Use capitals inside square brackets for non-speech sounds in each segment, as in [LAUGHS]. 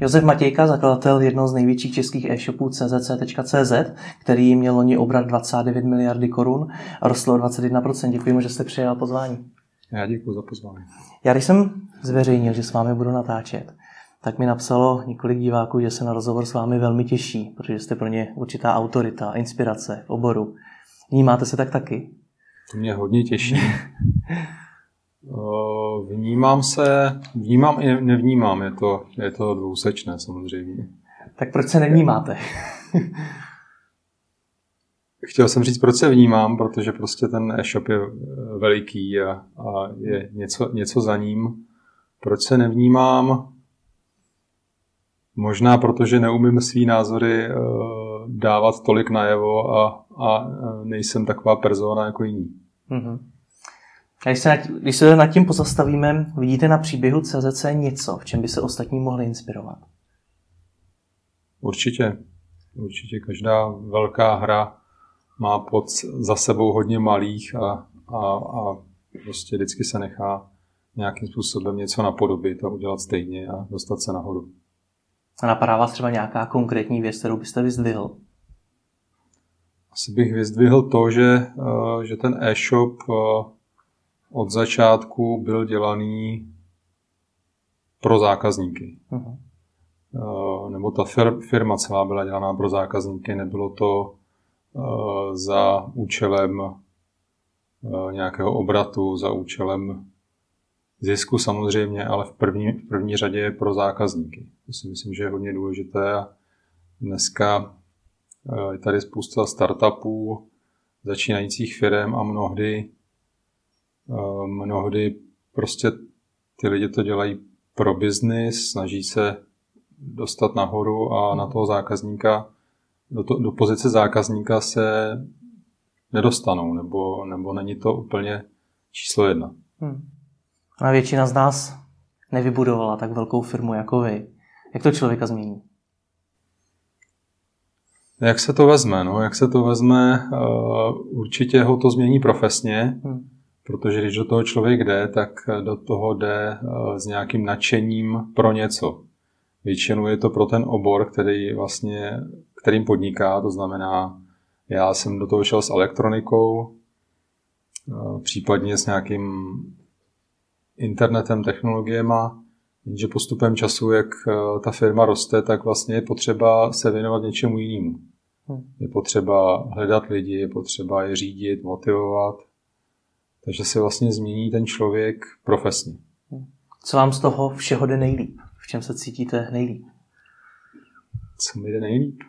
Josef Matějka, zakladatel jednoho z největších českých e-shopů czc.cz, který měl loni obrat 29 miliardy korun a rostl o 21%. Děkuji, že jste přijal pozvání. Já děkuji za pozvání. Já když jsem zveřejnil, že s vámi budu natáčet, tak mi napsalo několik diváků, že se na rozhovor s vámi velmi těší, protože jste pro ně určitá autorita, inspirace v oboru. Vnímáte se tak taky? To mě hodně těší. [LAUGHS] Vnímám se, vnímám i nevnímám, je to, je to dvousečné samozřejmě. Tak proč se nevnímáte? [LAUGHS] Chtěl jsem říct, proč se vnímám, protože prostě ten e-shop je veliký a, a je něco, něco za ním. Proč se nevnímám? Možná protože neumím svý názory dávat tolik najevo a, a nejsem taková persona jako jiní. Mm-hmm. A když se, nad, když se nad tím pozastavíme, vidíte na příběhu CZC něco, v čem by se ostatní mohli inspirovat? Určitě. Určitě každá velká hra má pod za sebou hodně malých a, a, a prostě vždycky se nechá nějakým způsobem něco napodobit a udělat stejně a dostat se nahoru. A napadá vás třeba nějaká konkrétní věc, kterou byste vyzdvihl? Asi bych vyzdvihl to, že, eh, že ten e-shop eh, od začátku byl dělaný pro zákazníky. Uh-huh. Nebo ta firma celá byla dělaná pro zákazníky, nebylo to eh, za účelem eh, nějakého obratu, za účelem zisku samozřejmě, ale v první, v první řadě je pro zákazníky. To si myslím, že je hodně důležité a dneska je tady spousta startupů, začínajících firm a mnohdy mnohdy prostě ty lidi to dělají pro biznis, snaží se dostat nahoru a na toho zákazníka, do, to, do pozice zákazníka se nedostanou, nebo, nebo není to úplně číslo jedna. Hmm. A většina z nás nevybudovala tak velkou firmu jako vy. Jak to člověka změní? Jak se to vezme? No, jak se to vezme, uh, určitě ho to změní profesně. Hmm Protože když do toho člověk jde, tak do toho jde eh, s nějakým nadšením pro něco. Většinou je to pro ten obor, který vlastně, kterým podniká, to znamená, já jsem do toho šel s elektronikou, eh, případně s nějakým internetem, technologiemi, jenže postupem času, jak eh, ta firma roste, tak vlastně je potřeba se věnovat něčemu jinému. Hm. Je potřeba hledat lidi, je potřeba je řídit, motivovat. Takže se vlastně změní ten člověk profesně. Co vám z toho všeho jde nejlíp? V čem se cítíte nejlíp? Co mi jde nejlíp?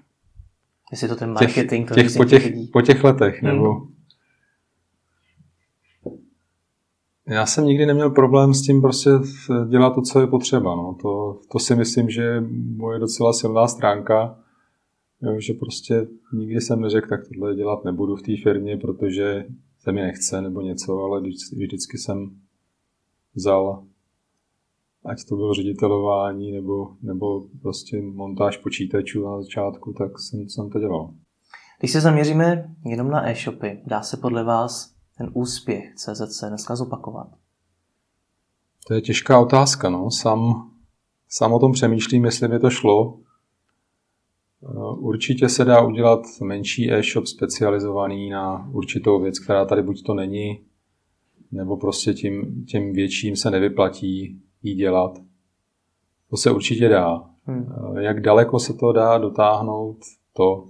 Jestli to ten marketing, těch, těch, po, těch, lidí. po těch letech, hmm. nebo... Já jsem nikdy neměl problém s tím prostě dělat to, co je potřeba. No. To, to si myslím, že je moje docela silná stránka, jo, že prostě nikdy jsem neřekl, tak tohle dělat nebudu v té firmě, protože se mi nechce nebo něco, ale vždycky jsem vzal, ať to bylo ředitelování nebo, nebo prostě montáž počítačů na začátku, tak jsem, jsem to dělal. Když se zaměříme jenom na e-shopy, dá se podle vás ten úspěch CZC dneska zopakovat? To je těžká otázka. No. Sám, sám o tom přemýšlím, jestli by to šlo. Eh, určitě se dá udělat menší e-shop specializovaný na určitou věc, která tady buď to není, nebo prostě tím, těm větším se nevyplatí jí dělat. To se určitě dá. Hmm. Eh, jak daleko se to dá dotáhnout, to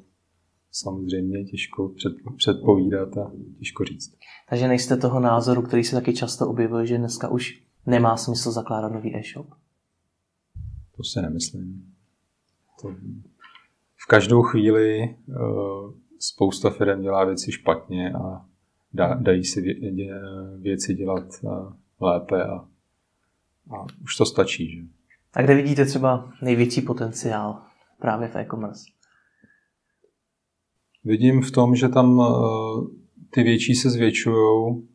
samozřejmě těžko předpovídat a těžko říct. Takže nejste toho názoru, který se taky často objevuje, že dneska už nemá smysl zakládat nový e-shop? To si nemyslím. To každou chvíli eh, spousta firm dělá věci špatně a dají si věci dělat eh, lépe a, a už to stačí. Že? A kde vidíte třeba největší potenciál právě v e-commerce? Vidím v tom, že tam eh, ty větší se zvětšují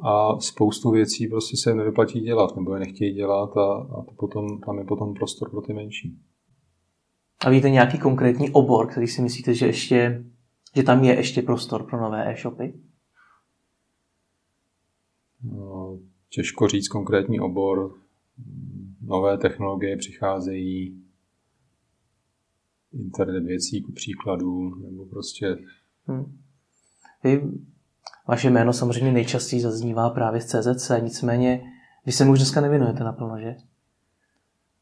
a spoustu věcí prostě se nevyplatí dělat, nebo je nechtějí dělat a, a to potom, tam je potom prostor pro ty menší. A víte nějaký konkrétní obor, který si myslíte, že, ještě, že tam je ještě prostor pro nové e-shopy? No, těžko říct konkrétní obor. Nové technologie přicházejí. internet věcí, ku příkladu, nebo prostě... Hmm. Vy, vaše jméno samozřejmě nejčastěji zaznívá právě z CZC, nicméně vy se mu už dneska nevěnujete naplno, že?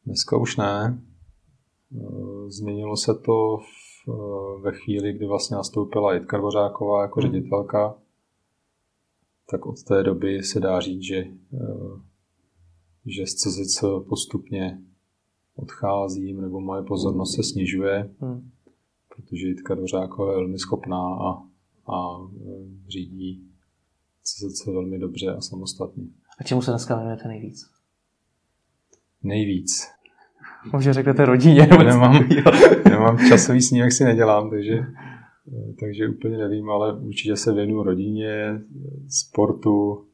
Dneska už ne. Eh, změnilo se to v, eh, ve chvíli, kdy vlastně nastoupila Jitka Dvořáková jako hmm. ředitelka. Tak od té doby se dá říct, že, eh, že z CZC postupně odcházím, nebo moje pozornost se snižuje, hmm. protože Jitka Dvořáková je velmi schopná a, a řídí CZC velmi dobře a samostatně. A čemu se dneska věnujete nejvíc? Nejvíc. Možná řeknete rodině. Nemám, nemám časový snímek si nedělám, takže, takže úplně nevím, ale určitě se věnuju rodině, sportu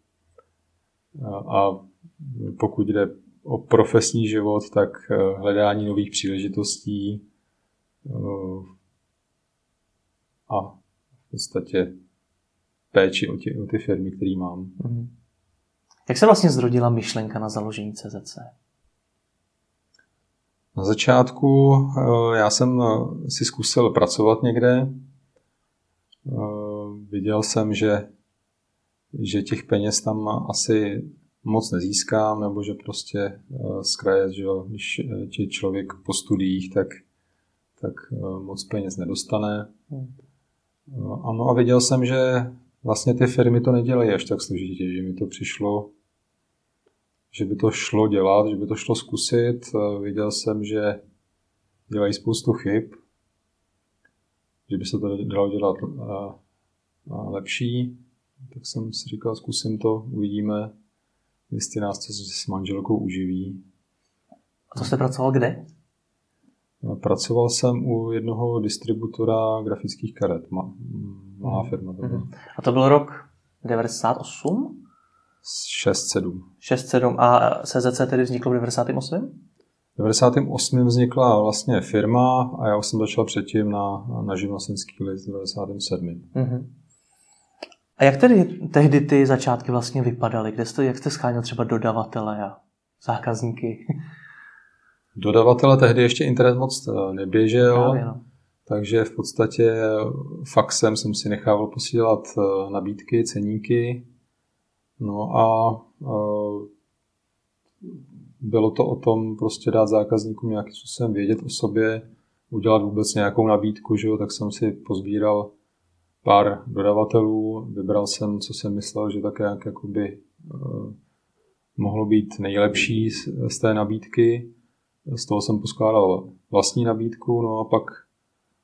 a, a pokud jde o profesní život, tak eh, hledání nových příležitostí eh, a v podstatě péči o, tě, o ty firmy, které mám. Mm-hmm. Jak se vlastně zrodila myšlenka na založení CZC? Na začátku eh, já jsem eh, si zkusil pracovat někde. Eh, viděl jsem, že, že těch peněz tam asi moc nezískám, nebo že prostě z kraje, že když je člověk po studiích, tak, tak moc peněz nedostane. Ano a viděl jsem, že vlastně ty firmy to nedělají až tak složitě, že mi to přišlo že by to šlo dělat, že by to šlo zkusit. Eh, viděl jsem, že dělají spoustu chyb, že by se to dalo dělat eh, lepší. Tak jsem si říkal, zkusím to, uvidíme, jestli nás to s manželkou uživí. A to jste pracoval kde? Eh, pracoval jsem u jednoho distributora grafických karet, malá firma. To byla. A to byl rok 98? 6-7. 6-7 a CZC tedy vzniklo v 98? V 98. vznikla vlastně firma a já jsem začal předtím na, na živnostenský list v 97. Mm-hmm. A jak tedy tehdy ty začátky vlastně vypadaly? Kde jste, jak jste scháněl třeba dodavatele a zákazníky? [LAUGHS] Dodavatele tehdy ještě internet moc eh, neběžel, Právě, no. takže v podstatě faxem jsem si nechával posílat eh, nabídky, ceníky No a bylo to o tom prostě dát zákazníkům nějakým způsobem vědět o sobě, udělat vůbec nějakou nabídku, že jo? tak jsem si pozbíral pár dodavatelů, vybral jsem, co jsem myslel, že tak jak jakoby, uh, mohlo být nejlepší z, z té nabídky. Z toho jsem poskládal vlastní nabídku, no a pak,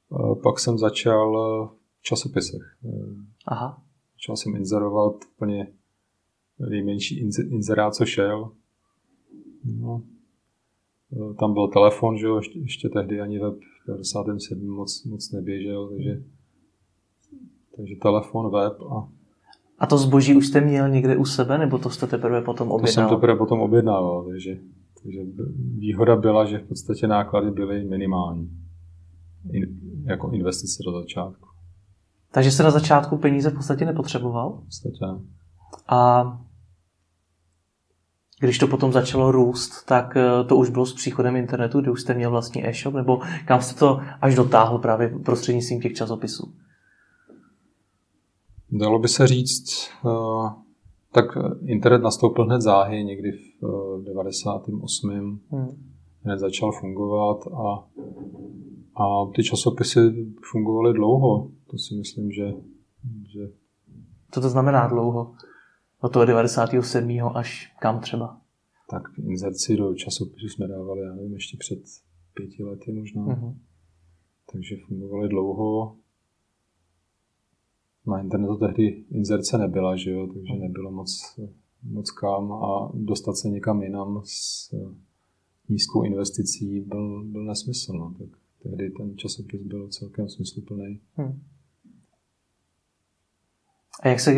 uh, pak jsem začal v časopisech. Aha. Začal jsem inzerovat úplně nejmenší inzerát, co šel. No. Tam byl telefon, že jo, ještě, ještě tehdy ani web v 97 moc, moc neběžel, takže, takže telefon, web a a to zboží už jste měl někde u sebe, nebo to jste teprve potom objednával? To jsem teprve potom objednával, takže, takže výhoda byla, že v podstatě náklady byly minimální. In, jako investice do začátku. Takže jste na začátku peníze v podstatě nepotřeboval? V podstatě. A když to potom začalo růst, tak eh, to už bylo s příchodem internetu, kdy už jste měl vlastní e-shop, nebo kam jste to až dotáhl právě prostřednictvím těch časopisů? Dalo by se říct, eh, tak internet nastoupil hned záhy, někdy v 98. Eh, hmm. Hned začal fungovat a, a ty časopisy fungovaly dlouho. To si myslím, že, že... Co to znamená dlouho? Od toho 97. až kam třeba? Tak inzerci do časopisu jsme dávali, já nevím, ještě před pěti lety možná. Uh-huh. Takže fungovaly dlouho. Na internetu tehdy inzerce nebyla, že jo, takže nebylo moc, moc kam a dostat se někam jinam s nízkou investicí byl, byl nesmysl. No. Tak tehdy ten časopis byl celkem smysluplný. Hmm. A jak se,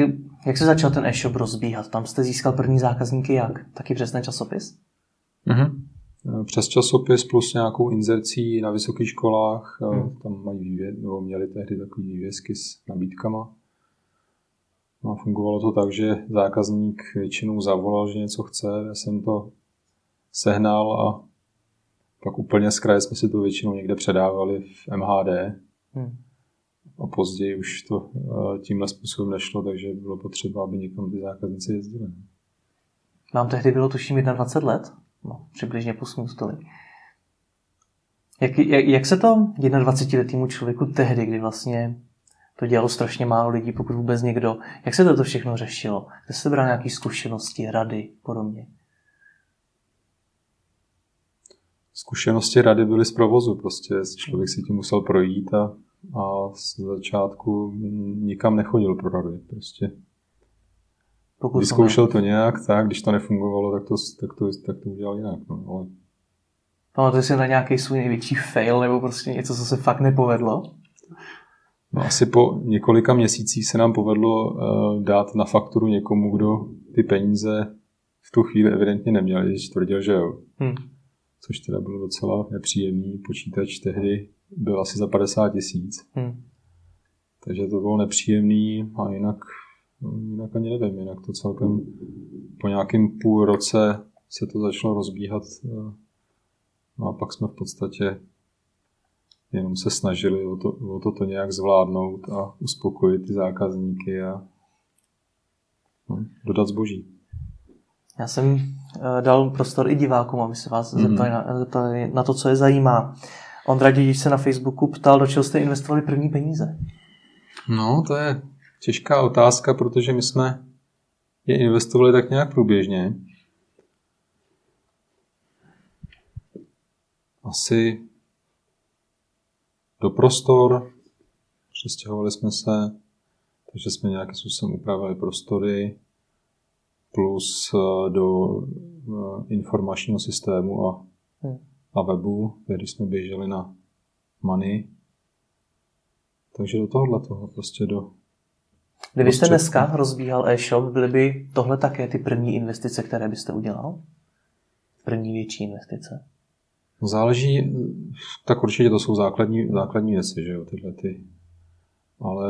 jak se začal ten e-shop rozbíhat? Tam jste získal první zákazníky jak? Taky přes ten časopis? Mm-hmm. Přes časopis plus nějakou inzercí na vysokých školách. Hmm. Tam mají vývě, nebo měli tehdy takový vývězky s nabídkama. No a fungovalo to tak, že zákazník většinou zavolal, že něco chce. Já jsem to sehnal a pak úplně z kraje jsme si to většinou někde předávali v MHD. Hmm. A později už to eh, tímhle způsobem nešlo, takže bylo potřeba, aby někam ty zákazníci jezdili. Mám tehdy bylo tuším 21 let, no, přibližně tolik. Jak, jak, jak se to 21-letýmu člověku tehdy, kdy vlastně to dělalo strašně málo lidí, pokud vůbec někdo, jak se to všechno řešilo? Kde jste bral nějaké zkušenosti, rady, podobně? Zkušenosti rady byly z provozu, prostě člověk si tím musel projít a, a z začátku nikam nechodil pro rady, prostě. Pokud Vyzkoušel to nějak, tak, když to nefungovalo, tak to, tak to, tak to udělal jinak. No, ale Pamatujete si na nějaký svůj největší fail nebo prostě něco, co se fakt nepovedlo? No asi po několika měsících se nám povedlo uh, dát na fakturu někomu, kdo ty peníze v tu chvíli evidentně neměl, když tvrdil, že jo. Hmm. Což teda bylo docela nepříjemný. Počítač tehdy byl asi za 50 tisíc. Hmm. Takže to bylo nepříjemný a jinak, jinak ani nevím, jinak to celkem po nějakém půl roce se to začalo rozbíhat uh, No a pak jsme v podstatě jenom se snažili o to, o to, to nějak zvládnout a uspokojit ty zákazníky a no, dodat zboží. Já jsem uh, dal prostor i divákům, aby se vás mm-hmm. zeptali, na, zeptali na to, co je zajímá. Ondra Dědič se na Facebooku ptal, do čeho jste investovali první peníze? No, to je těžká otázka, protože my jsme je investovali tak nějak průběžně. asi do prostor, přestěhovali jsme se, takže jsme nějakým způsobem upravili prostory, plus eh, do eh, informačního systému a, hmm. a webu, když jsme běželi na Money. Takže do tohohle toho, prostě do... Kdybyste dneska rozbíhal e-shop, byly by tohle také ty první investice, které byste udělal? První větší investice? No záleží, tak určitě to jsou základní, základní věci, že jo, tyhle ty. Ale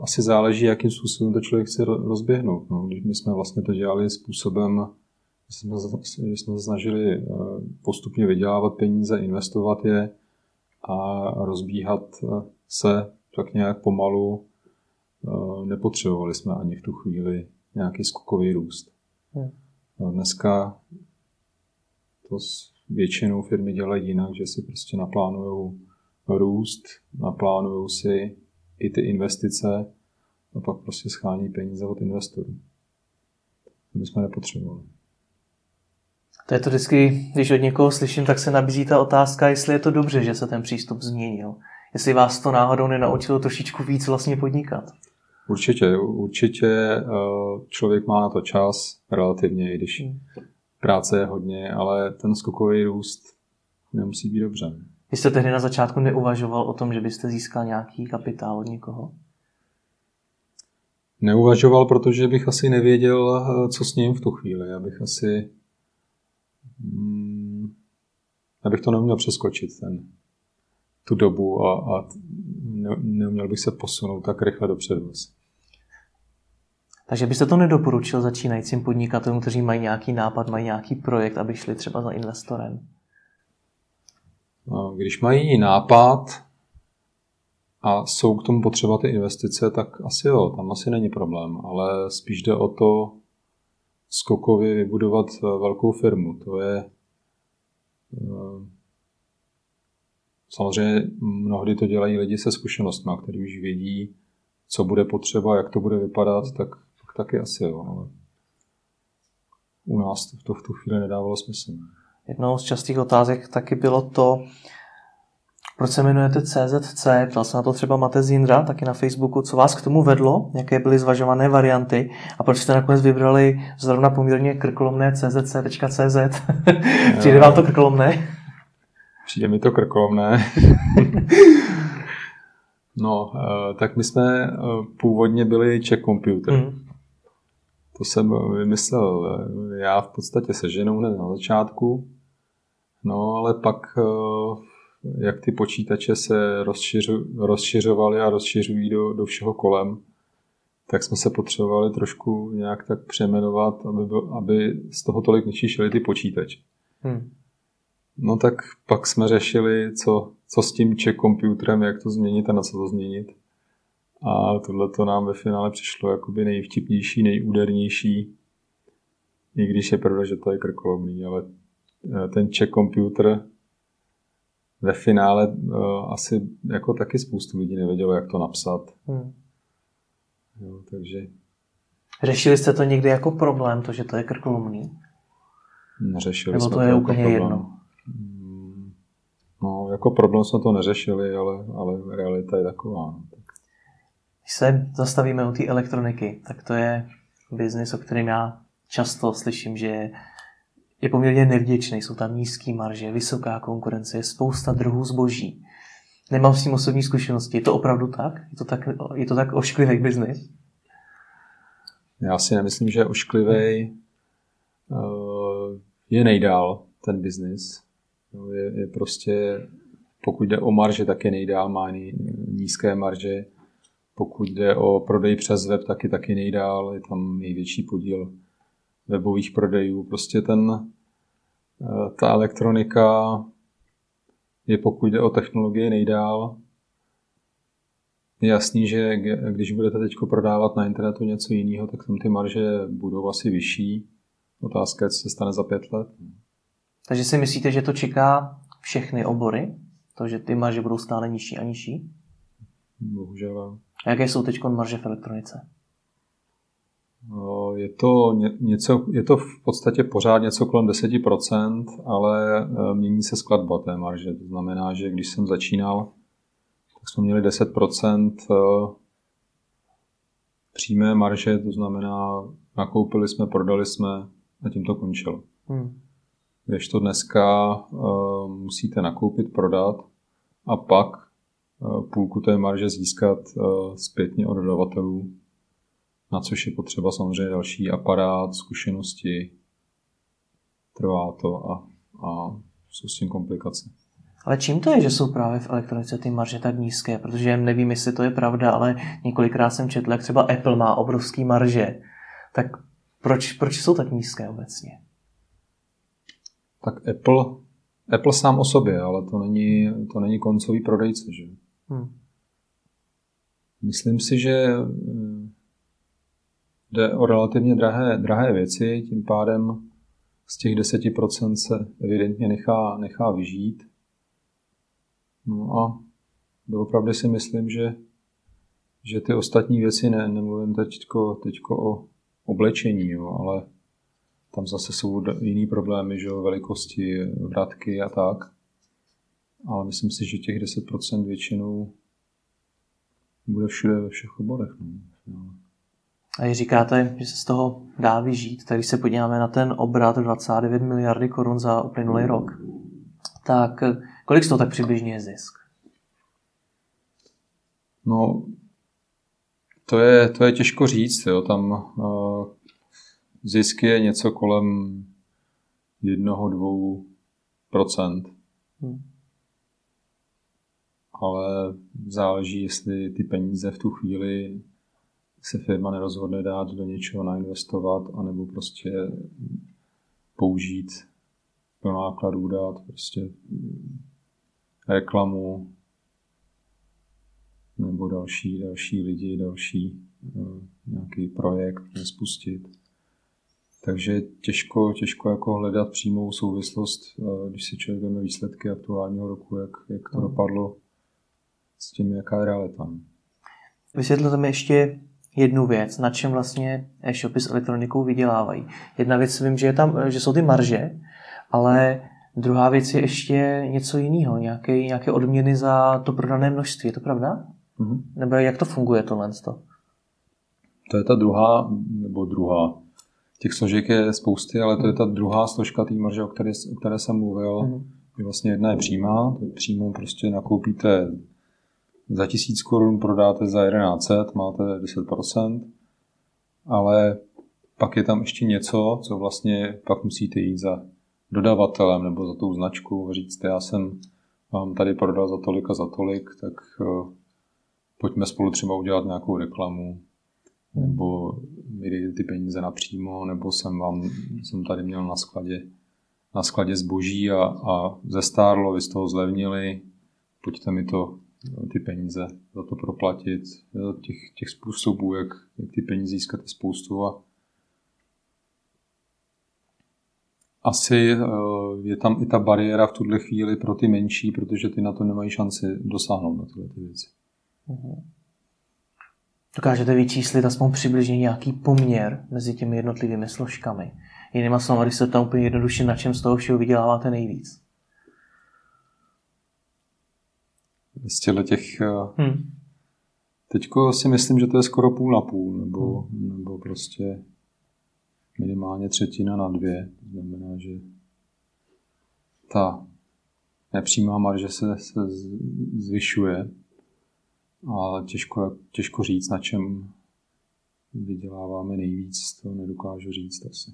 asi záleží, jakým způsobem to člověk chce rozběhnout. No. Když my jsme vlastně to dělali způsobem, jsme, že jsme se snažili eh, postupně vydělávat peníze, investovat je a rozbíhat eh, se tak nějak pomalu. Eh, nepotřebovali jsme ani v tu chvíli nějaký skokový růst. Hmm. No, dneska to většinou firmy dělají jinak, že si prostě naplánují růst, naplánují si i ty investice a pak prostě schání peníze od investorů. To bychom nepotřebovali. To je to vždycky, když od někoho slyším, tak se nabízí ta otázka, jestli je to dobře, že se ten přístup změnil. Jestli vás to náhodou nenaučilo trošičku víc vlastně podnikat. Určitě, určitě eh, člověk má na to čas relativně, i když hmm práce je hodně, ale ten skokový růst nemusí být dobře. Vy jste tehdy na začátku neuvažoval o tom, že byste získal nějaký kapitál od někoho? Neuvažoval, protože bych asi nevěděl, co s ním v tu chvíli. Já bych asi... Hmm, já bych to neměl přeskočit, ten, tu dobu a, a ne, neuměl bych se posunout tak rychle dopředu. Takže byste to nedoporučil začínajícím podnikatelům, kteří mají nějaký nápad, mají nějaký projekt, aby šli třeba za investorem? No, když mají nápad a jsou k tomu potřeba ty investice, tak asi jo, tam asi není problém, ale spíš jde o to skokově vybudovat eh, velkou firmu. To je eh, samozřejmě mnohdy to dělají lidi se zkušenostmi, kteří už vědí, co bude potřeba, jak to bude vypadat, tak taky asi jo, ale u nás to v tu chvíli nedávalo smysl. Jednou z častých otázek taky bylo to, proč se jmenujete CZC, ptal se na to třeba Mate Zindra, taky na Facebooku, co vás k tomu vedlo, jaké byly zvažované varianty a proč jste nakonec vybrali zrovna poměrně krkolomné czc.cz. [LAUGHS] Přijde vám to krkolomné? Přijde mi to krkolomné. [LAUGHS] no, eh, tak my jsme eh, původně byli Czech Computer. Mm. To jsem vymyslel já v podstatě se ženou hned na začátku. No ale pak, eh, jak ty počítače se rozšiřu, rozšiřovaly a rozšiřují do, do všeho kolem, tak jsme se potřebovali trošku nějak tak přeměnovat, aby, byl, aby z toho tolik nečišili ty počítače. Hmm. No tak pak jsme řešili, co, co s tím check computerem, jak to změnit a na co to změnit. A tohle to nám ve finále přišlo jakoby nejvtipnější, nejúdernější. I když je pravda, že to je krkolomný, ale eh, ten check computer ve finále uh, asi jako taky spoustu lidí nevědělo, jak to napsat. Hmm. Jo, takže... Řešili jste to někdy jako problém, to, že to je krkolomný? Neřešili Nebo jsme to je to úplně jako jedno? Hmm. No, jako problém jsme to neřešili, ale, ale realita je taková. No. Když se zastavíme u té elektroniky, tak to je biznis, o kterém já často slyším, že je poměrně nevděčný. Jsou tam nízký marže, vysoká konkurence, je spousta druhů zboží. Nemám s tím osobní zkušenosti. Je to opravdu tak? Je to tak, je to tak ošklivý biznis? Já si nemyslím, že ošklivý eh, je nejdál ten biznis. Je, je prostě, pokud jde o marže, tak je nejdál, má nízké marže. Pokud jde o prodej přes web, tak je taky nejdál, je tam největší podíl webových prodejů. Prostě ten, ta elektronika je pokud jde o technologie nejdál. Je jasný, že když budete teď prodávat na internetu něco jiného, tak tam ty marže budou asi vyšší. Otázka je, co se stane za pět let. Takže si myslíte, že to čeká všechny obory? To, že ty marže budou stále nižší a nižší? Bohužel. A jaké jsou teď marže v elektronice? Je to, něco, je to v podstatě pořád něco kolem 10%, ale e, mění se skladba té marže. To znamená, že když jsem začínal, tak jsme měli 10% e, přímé marže, to znamená, nakoupili jsme, prodali jsme a tím to končilo. Hmm. Když to dneska uh, musíte nakoupit, prodat a pak půlku té marže získat zpětně od dodavatelů na což je potřeba samozřejmě další aparát, zkušenosti, trvá to a, a jsou s tím komplikace. Ale čím to je, že jsou právě v elektronice ty marže tak nízké? Protože nevím, jestli to je pravda, ale několikrát jsem četl, jak třeba Apple má obrovský marže. Tak proč, proč jsou tak nízké obecně? Tak Apple, Apple sám o sobě, ale to není, to není koncový prodejce. Že? Hmm. Myslím si, že jde o relativně drahé, drahé věci, tím pádem z těch 10% se evidentně nechá, nechá vyžít. No a doopravdy si myslím, že, že ty ostatní věci, ne, nemluvím teďko, teďko o oblečení, jo, ale tam zase jsou jiný problémy, že jo, velikosti, vratky a tak. Ale myslím si, že těch 10% většinou bude všude ve všech oborech. No. A když říkáte, že se z toho dá vyžít, tak když se podíváme na ten obrat 29 miliardy korun za uplynulý rok, tak kolik z toho tak přibližně je zisk? No, to je, to je těžko říct. Jo. Tam uh, zisk je něco kolem jednoho, dvou procent. Hmm. Ale záleží, jestli ty peníze v tu chvíli se firma nerozhodne dát do něčeho nainvestovat, anebo prostě použít do nákladů, dát prostě reklamu nebo další, další lidi, další uh, nějaký projekt spustit. Takže těžko, těžko jako hledat přímou souvislost, uh, když si člověk vezme výsledky aktuálního roku, jak, jak to dopadlo s tím, jaká je realita. Vysvětlete mi ještě jednu věc, na čem vlastně e-shopy s elektronikou vydělávají. Jedna věc vím, že, je tam, že jsou ty marže, ale druhá věc je ještě něco jiného, nějaké, nějaké odměny za to prodané množství. Je to pravda? Mm-hmm. Nebo jak to funguje tohle? To je ta druhá, nebo druhá. Těch složek je spousty, ale to je ta druhá složka té marže, o které, o které jsem mluvil. Mm-hmm. Vlastně jedna je přímá, to je přímo prostě nakoupíte za 1000 korun prodáte za 1100, máte 10%, ale pak je tam ještě něco, co vlastně pak musíte jít za dodavatelem nebo za tou značkou, říct, já jsem vám tady prodal za tolik a za tolik, tak uh, pojďme spolu třeba udělat nějakou reklamu, nebo mi dejte ty peníze napřímo, nebo jsem vám jsem tady měl na skladě na skladě zboží a, a zestárlo, vy z toho zlevnili, pojďte mi to, ty peníze za to proplatit. Těch, těch způsobů, jak, jak ty peníze získat je spoustu a asi eh, je tam i ta bariéra v tuhle chvíli pro ty menší, protože ty na to nemají šanci dosáhnout na tyhle ty věci. Dokážete vyčíslit aspoň přibližně nějaký poměr mezi těmi jednotlivými složkami. Jinými slovy, když se tam úplně jednoduše, na čem z toho všeho vyděláváte nejvíc. Z těchto těch... Eh, hmm. Teďko si myslím, že to je skoro půl na půl, nebo, hmm. nebo prostě minimálně třetina na dvě. To znamená, že ta nepřímá marže se, se zvyšuje, ale těžko, těžko říct, na čem vyděláváme nejvíc, to nedokážu říct asi.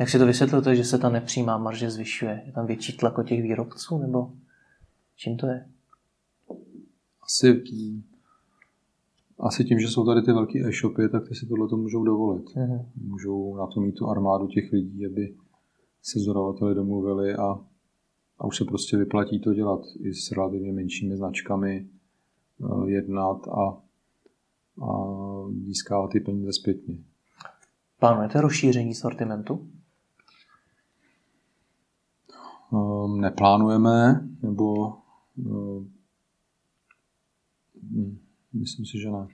Jak si to vysvětlujete, že se ta nepřímá marže zvyšuje? Je tam větší tlak od těch výrobců, nebo čím to je? Asi, asi tím, že jsou tady ty velké e-shopy, tak ty si tohle to můžou dovolit. Uh-huh. Můžou na to mít tu armádu těch lidí, aby se s dodavateli domluvili a, a už se prostě vyplatí to dělat i s relativně menšími značkami, eh, jednat a, a získávat ty peníze zpětně. Plánujete rozšíření sortimentu? Um, neplánujeme, nebo um, myslím si, že ne.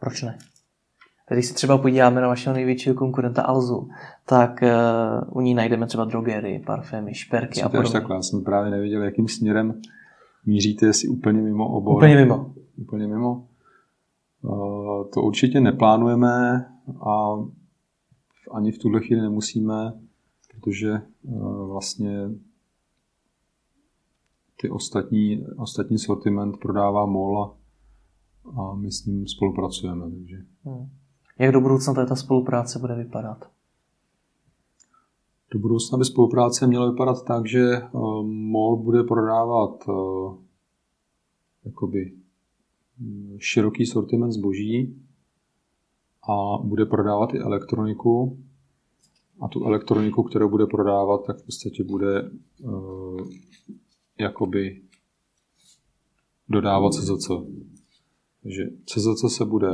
Proč ne? Když se třeba podíváme na vašeho největšího konkurenta Alzu, tak uh, u ní najdeme třeba drogery, parfémy, šperky a podobně. Takhle, já jsem právě nevěděl, jakým směrem míříte, jestli úplně mimo obor. Úplně mimo. Úplně mimo. Uh, to určitě neplánujeme a ani v tuhle chvíli nemusíme, protože uh, vlastně ty ostatní, ostatní sortiment prodává MOL a, a my s ním spolupracujeme. Takže. Hmm. Jak do budoucna ta spolupráce bude vypadat? Do budoucna by spolupráce měla vypadat tak, že uh, MOL bude prodávat uh, jakoby široký sortiment zboží a bude prodávat i elektroniku. A tu elektroniku, kterou bude prodávat, tak v podstatě bude uh, jakoby dodávat CZC. Takže CZC se bude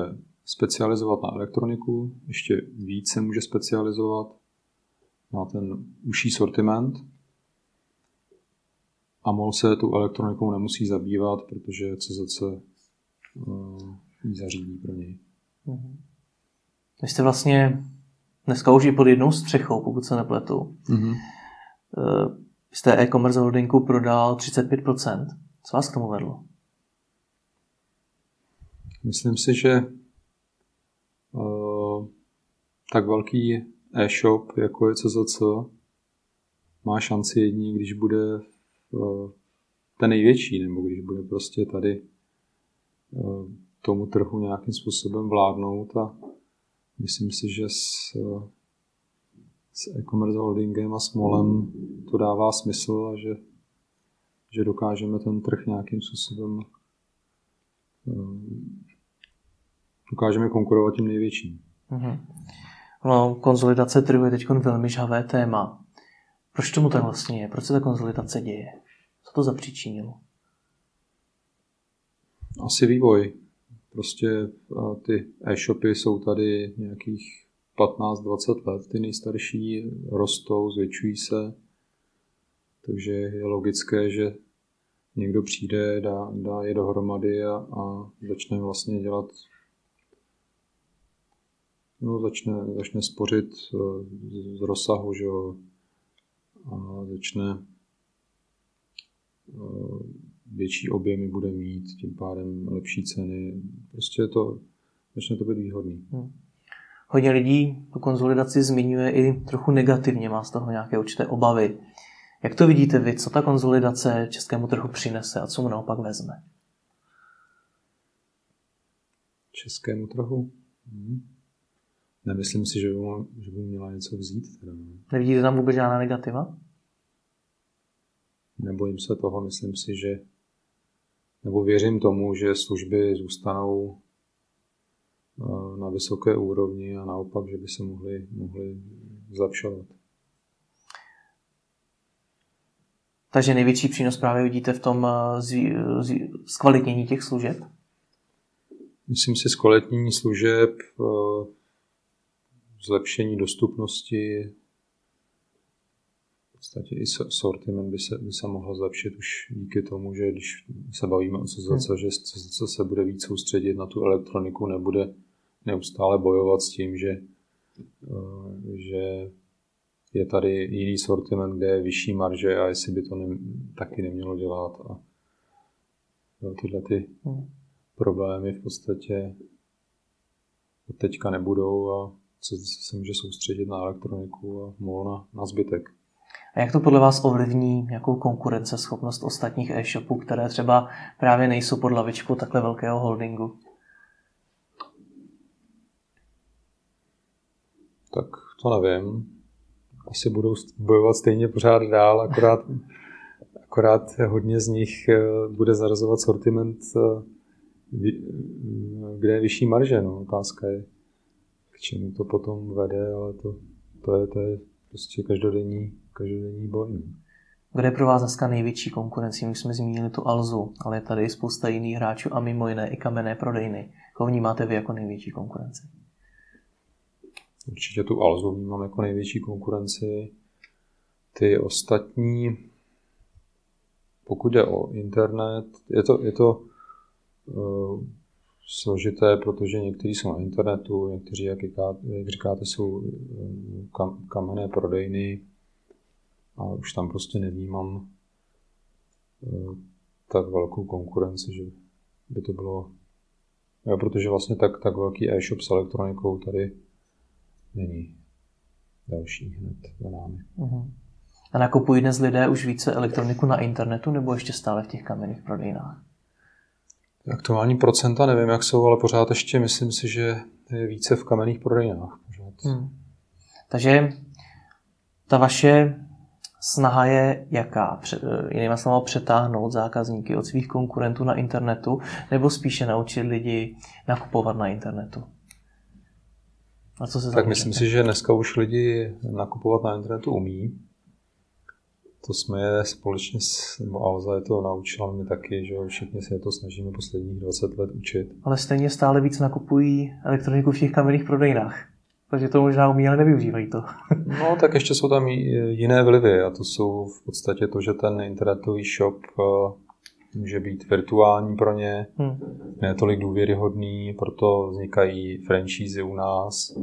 specializovat na elektroniku, ještě více může specializovat na ten užší sortiment. A MOL se tu elektronikou nemusí zabývat, protože CZC uh, eh, ji zařídí pro něj. Mhm. Vy jste vlastně dneska už i pod jednou střechou, pokud se nepletu. Mm-hmm z té e-commerce holdingu prodal 35%. Co vás k tomu vedlo? Myslím si, že uh, tak velký e-shop, jako je CZC, má šanci jední, když bude uh, ten největší, nebo když bude prostě tady uh, tomu trhu nějakým způsobem vládnout a myslím si, že s, s e-commerce holdingem a smolem to dává smysl a že, že dokážeme ten trh nějakým způsobem eh, dokážeme konkurovat tím největším. Mm-hmm. No, konzolidace trhu je teď velmi žhavé téma. Proč tomu tak vlastně je? Proč se ta konzolidace děje? Co to zapříčinilo? Asi vývoj. Prostě ty e-shopy jsou tady nějakých 15-20 let, ty nejstarší rostou, zvětšují se, takže je logické, že někdo přijde, dá, dá je dohromady a, a začne vlastně dělat no, začne, začne spořit eh, z, z rozsahu, že jo, a začne eh, větší objemy bude mít, tím pádem lepší ceny. Prostě to, začne to být výhodný. Hmm. Hodně lidí tu konzolidaci zmiňuje i trochu negativně, má z toho nějaké určité obavy. Jak to vidíte vy, co ta konzolidace českému trhu přinese a co mu naopak vezme? Českému trhu? Hmm. Nemyslím si, že by, že by měla něco vzít. Teda. No. Nevidíte tam vůbec žádná negativa? Nebojím se toho, myslím si, že nebo věřím tomu, že služby zůstanou Eh, na vysoké úrovni a naopak, že by se mohly, mohly zlepšovat. Takže největší přínos právě vidíte v tom zkvalitnění těch služeb? Myslím si zkvalitnění služeb, zlepšení dostupnosti, v podstatě i sortiment by se, by se mohl zlepšit už díky tomu, že když se bavíme o asociace, hmm. že co se bude víc soustředit na tu elektroniku, nebude neustále bojovat s tím, že, eh, že je tady jiný sortiment, kde je vyšší marže a jestli by to ne, taky nemělo dělat. A tyhle ty hmm. problémy v podstatě teďka nebudou a co se může soustředit na elektroniku a mohl na, na zbytek. A jak to podle vás ovlivní nějakou konkurenceschopnost ostatních e-shopů, které třeba právě nejsou pod lavičkou takhle velkého holdingu? Tak to nevím. Asi budou bojovat stejně pořád dál, akorát, akorát hodně z nich eh, bude zarazovat sortiment, eh, kde je vyšší marže. No. Otázka je, k čemu to potom vede, ale to, to, je, to je prostě každodenní, každodenní boj. No. Kde je pro vás dneska největší konkurencí? My jsme zmínili tu Alzu, ale je tady spousta jiných hráčů a mimo jiné i kamenné prodejny. Koho vnímáte vy jako největší konkurenci? Určitě tu Alzu vnímám jako největší konkurenci. Ty ostatní, pokud jde o internet, je to, je to uh, složité, protože někteří jsou na internetu, někteří, jak, jak říkáte, jsou eh, kam, kamenné prodejny a už tam prostě nevnímám uh, tak velkou konkurenci, že by to bylo... Jo, protože vlastně tak, tak velký e-shop s elektronikou tady není další hned za námi. Uh-huh. A nakupují dnes lidé už více elektroniku na internetu nebo ještě stále v těch kamenných prodejnách? Aktuální procenta nevím, jak jsou, ale pořád ještě myslím si, že je více v kamenných prodejnách. Hmm. Takže ta vaše snaha je jaká? Jinými slovy přetáhnout zákazníky od svých konkurentů na internetu nebo spíše naučit lidi nakupovat na internetu? A co se tak myslím si, že dneska už lidi nakupovat na internetu umí. To jsme je společně s, nebo Alza je to naučila mi taky, že všichni se to snažíme posledních 20 let učit. Ale stejně stále víc nakupují elektroniku v těch kamenných prodejnách. Takže to možná umí, ale nevyužívají to. [LAUGHS] no, tak ještě jsou tam jiné vlivy a to jsou v podstatě to, že ten internetový shop eh, může být virtuální pro ně, hmm. ne tolik důvěryhodný, proto vznikají franšízy u nás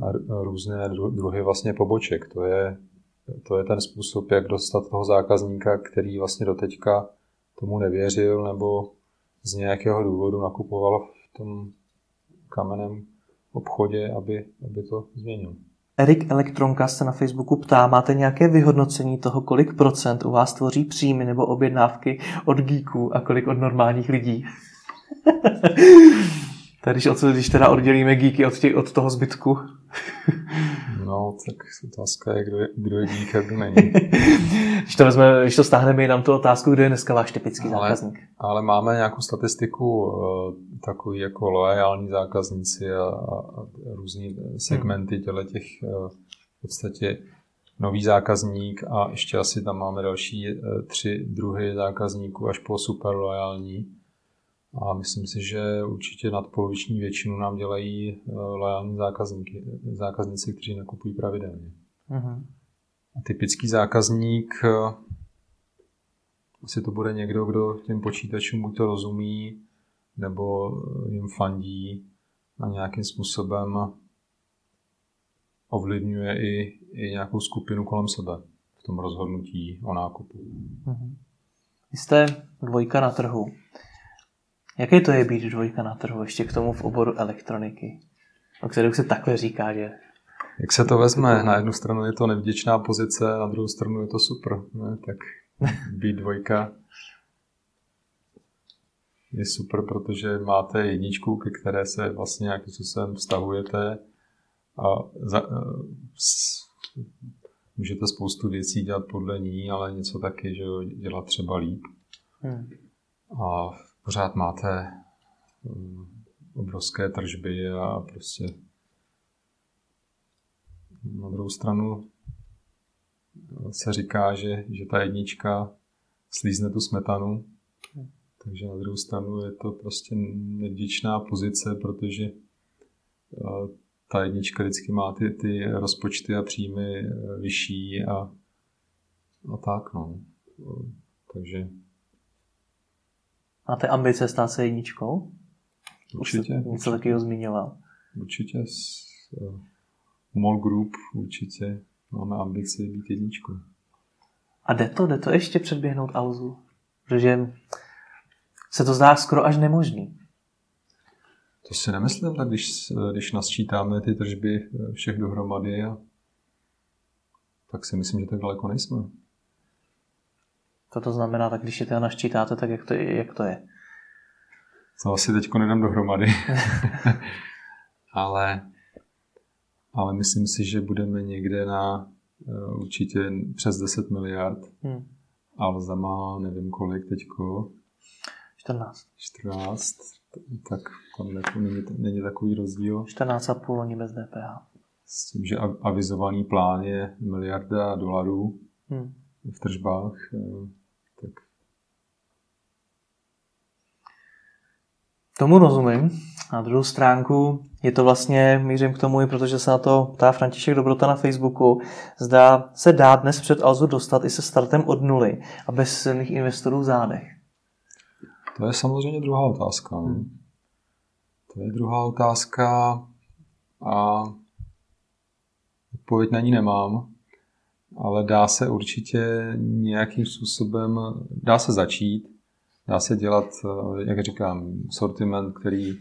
a různé druhy vlastně poboček. To je to je ten způsob, jak dostat toho zákazníka, který vlastně doteďka tomu nevěřil nebo z nějakého důvodu nakupoval v tom kamenném obchodě, aby, aby to změnil. Erik Elektronka se na Facebooku ptá, máte nějaké vyhodnocení toho, kolik procent u vás tvoří příjmy nebo objednávky od geeků a kolik od normálních lidí? [LAUGHS] Tady, když, od, když teda oddělíme geeky od, těch, od toho zbytku. No, tak otázka je, kdo je, kdo je dík a kdo není. [LAUGHS] když, to vezme, když to stáhneme i nám tu otázku, kdo je dneska váš typický ale, zákazník. Ale máme nějakou statistiku uh, takový jako loajální zákazníci a, a, různý segmenty hmm. těle těch uh, v podstatě nový zákazník a ještě asi tam máme další uh, tři druhy zákazníků až po super loajální. A myslím si, že určitě nadpoloviční většinu nám dělají eh, lojální zákazníky, zákazníci, kteří nakupují pravidelně. Uh-huh. A typický zákazník, eh, asi to bude někdo, kdo těm počítačům buď to rozumí, nebo eh, jim fandí a nějakým způsobem ovlivňuje i, i nějakou skupinu kolem sebe v tom rozhodnutí o nákupu. Uh-huh. Vy jste dvojka na trhu. Jaké to je být dvojka na trhu, ještě k tomu v oboru elektroniky, o kterou se takhle říká, že... Jak se to vezme? Na jednu stranu je to nevděčná pozice, na druhou stranu je to super. Ne? Tak být dvojka je super, protože máte jedničku, ke které se vlastně nějakým způsobem vztahujete a za, můžete spoustu věcí dělat podle ní, ale něco taky, že dělat třeba líp. Hmm. A pořád máte mm, obrovské tržby a prostě na druhou stranu se říká, že, že ta jednička slízne tu smetanu. Takže na druhou stranu je to prostě nevděčná pozice, protože eh, ta jednička vždycky má ty, ty rozpočty a příjmy eh, vyšší a, a tak, no. Takže... Máte ambice stát se jedničkou? Určitě. Už něco takového zmiňoval. Určitě. S uh, Mall Group určitě máme ambici být jedničkou. A jde to, jde to ještě předběhnout Alzu? Protože se to zdá skoro až nemožný. To si nemyslím, tak když, když nasčítáme ty tržby všech dohromady, a, tak si myslím, že tak daleko nejsme. Co to znamená, tak když je to naščítáte, tak jak to je? Jak to je? To asi teď nedám dohromady. [LAUGHS] ale, ale myslím si, že budeme někde na Eh, určitě přes 10 miliard. Hmm. Alza má nevím kolik teďko. 14. 14, tak tam jako není, není takový rozdíl. 14,5 oni bez DPH. S tím, že avizovaný plán je miliarda dolarů hmm. v tržbách, eh, tak Tomu rozumím. Na druhou stránku je to vlastně, mířím k tomu, i protože se na to ptá František Dobrota na Facebooku, zdá se dá dnes před Alzu dostat i se startem od nuly a bez silných investorů v zádech. To je samozřejmě druhá otázka. Hmm. To je druhá otázka a odpověď na ní nemám, ale dá se určitě nějakým způsobem, dá se začít, dá se dělat, jak říkám, sortiment, který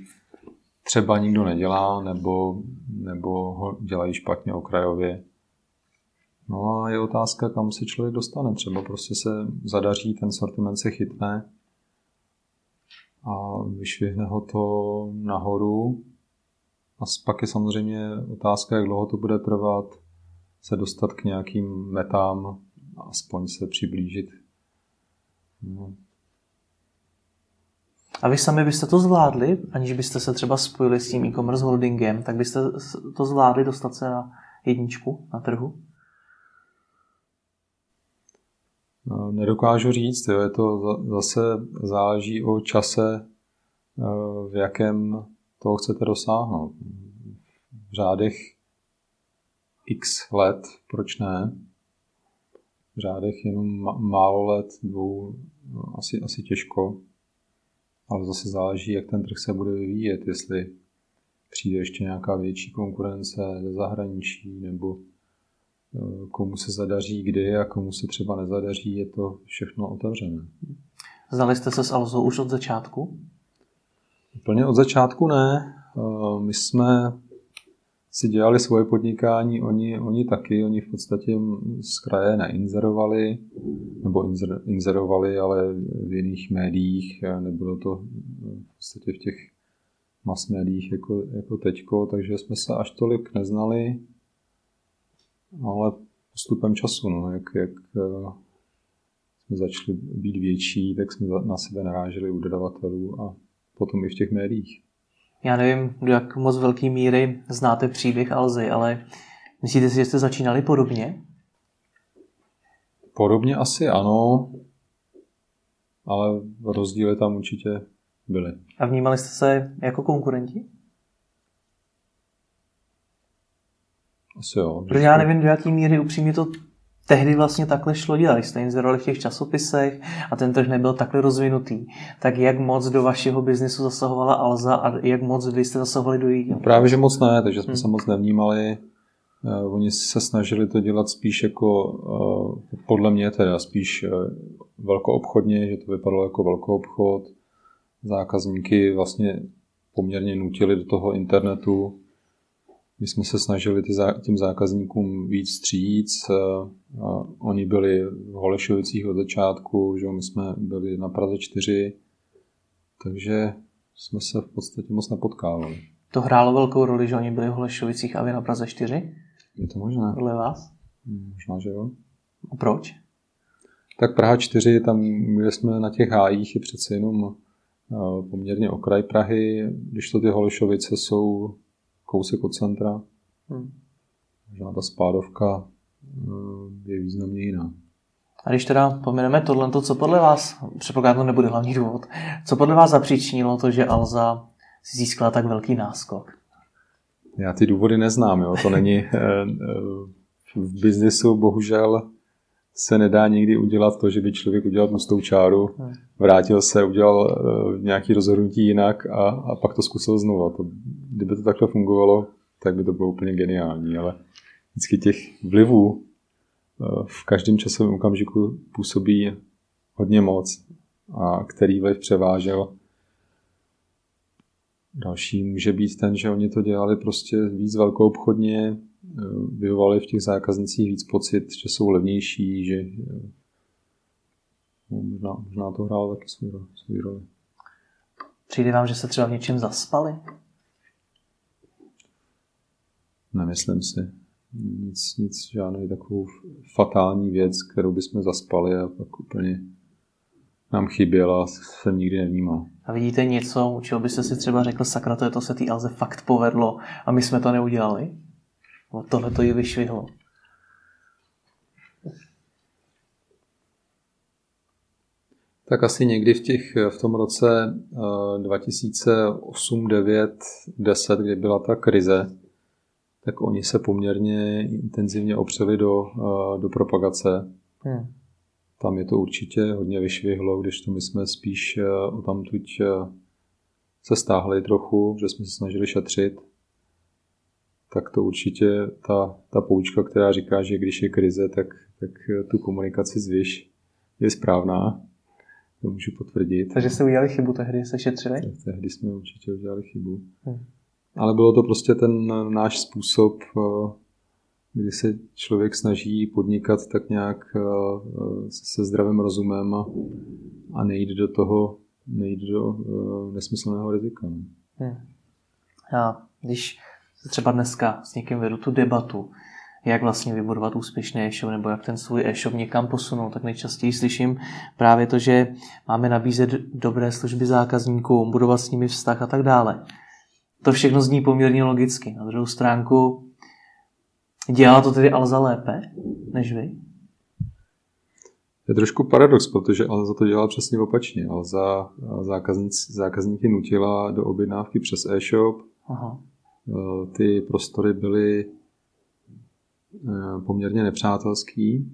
třeba nikdo nedělá, nebo, nebo ho dělají špatně okrajově. No a je otázka, kam se člověk dostane. Třeba prostě se zadaří, ten sortiment se chytne a vyšvihne ho to nahoru. A pak je samozřejmě otázka, jak dlouho to bude trvat, se dostat k nějakým metám, aspoň se přiblížit. No, a vy sami byste to zvládli, aniž byste se třeba spojili s tím e-commerce holdingem, tak byste to zvládli dostat se na jedničku na trhu? No, nedokážu říct, jo. je to zase záleží o čase, eh, v jakém toho chcete dosáhnout. V řádech x let, proč ne? V řádech jenom málo let, dvou, no, asi, asi těžko ale zase záleží, jak ten trh se bude vyvíjet, jestli přijde ještě nějaká větší konkurence ze zahraničí, nebo eh, komu se zadaří kdy a komu se třeba nezadaří, je to všechno otevřené. Znali jste se s Alzou už od začátku? Úplně od začátku ne. Eh, my jsme si dělali svoje podnikání, oni, oni taky, oni v podstatě z kraje neinzerovali, nebo inzer, inzerovali, ale v jiných médiích, nebylo to v podstatě v těch mass médiích jako, jako teďko, takže jsme se až tolik neznali, ale postupem času, no, jak, jak eh, jsme začali být větší, tak jsme na sebe naráželi u dodavatelů a potom i v těch médiích. Já nevím, do jak moc velký míry znáte příběh Alzy, ale myslíte si, že jste začínali podobně? Podobně asi ano, ale rozdíly tam určitě byly. A vnímali jste se jako konkurenti? Asi jo. Protože já nevím, do jaké míry upřímně to tehdy vlastně takhle šlo dělat. Jste inzerovali v těch časopisech a ten trh nebyl takhle rozvinutý, tak jak moc do vašeho biznesu zasahovala Alza a jak moc vy jste zasahovali do jího? Právě, že moc ne, takže jsme hmm. se moc nevnímali. Uh, oni se snažili to dělat spíš jako, uh, podle mě teda, spíš uh, velkoobchodně, že to vypadalo jako velkoobchod. Zákazníky vlastně poměrně nutili do toho internetu, my jsme se snažili těm zákazníkům víc stříc. A oni byli v Holešovicích od začátku, že my jsme byli na Praze 4, takže jsme se v podstatě moc nepotkávali. To hrálo velkou roli, že oni byli v Holešovicích a vy na Praze 4? Je to možné. Podle vás? Hmm, možná, že jo. A proč? Tak Praha 4, tam, kde jsme na těch hájích, je přece jenom poměrně okraj Prahy, když to ty Holešovice jsou kousek od centra. Hmm. Možná ta spádovka je významně jiná. A když teda pomineme tohle, co podle vás, předpokládám, to nebude hlavní důvod, co podle vás zapříčinilo to, že Alza získala tak velký náskok? Já ty důvody neznám, jo. to není eh, eh, v biznesu bohužel se nedá nikdy udělat to, že by člověk udělal tlustou čáru, hmm. vrátil se, udělal uh, nějaký rozhodnutí jinak a, a pak to zkusil znovu. To, kdyby to takhle fungovalo, tak by to bylo úplně geniální, ale vždycky těch vlivů uh, v každém časovém okamžiku působí hodně moc a který vliv převážel. Další může být ten, že oni to dělali prostě víc velkoobchodně, vyvolali v těch zákaznicích víc pocit, že jsou levnější, že no, možná, možná to hrálo taky svůj, svůj roli. Přijde vám, že se třeba v něčem zaspali? Nemyslím si. Nic, nic, žádný takovou fatální věc, kterou bychom zaspali a pak úplně nám chyběla, jsem nikdy nevnímal. A vidíte něco, u čeho byste si třeba řekl, sakra, to, je to se té Alze fakt povedlo a my jsme to neudělali? No, tohle to ji vyšvihlo. Tak asi někdy v, těch, v tom roce 2008, 9, 10, kdy byla ta krize, tak oni se poměrně intenzivně opřeli do, eh, do propagace. Hmm. Tam je to určitě hodně vyšvihlo, když to my jsme spíš eh, o tamtuť eh, se stáhli trochu, že jsme se snažili šetřit tak to určitě ta, ta poučka, která říká, že když je krize, tak, tak tu komunikaci zvyš je správná. To můžu potvrdit. Takže jste udělali chybu tehdy, se šetřili? Tehdy jsme určitě udělali chybu. Hmm. Ale bylo to prostě ten náš způsob, eh, kdy se člověk snaží podnikat tak nějak eh, se zdravým rozumem a, a nejít do toho, nejít do eh, nesmyslného rizika. No. Hmm. Já, když třeba dneska s někým vedu tu debatu, jak vlastně vybudovat úspěšný e-shop nebo jak ten svůj e-shop někam posunout, tak nejčastěji slyším právě to, že máme nabízet dobré služby zákazníkům, budovat s nimi vztah a tak dále. To všechno zní poměrně logicky. Na druhou stránku dělá to tedy Alza lépe než vy? Je trošku paradox, protože Alza to dělala přesně opačně. Alza zákazníky nutila do objednávky přes e-shop, Aha. Eh, ty prostory byly eh, poměrně nepřátelský,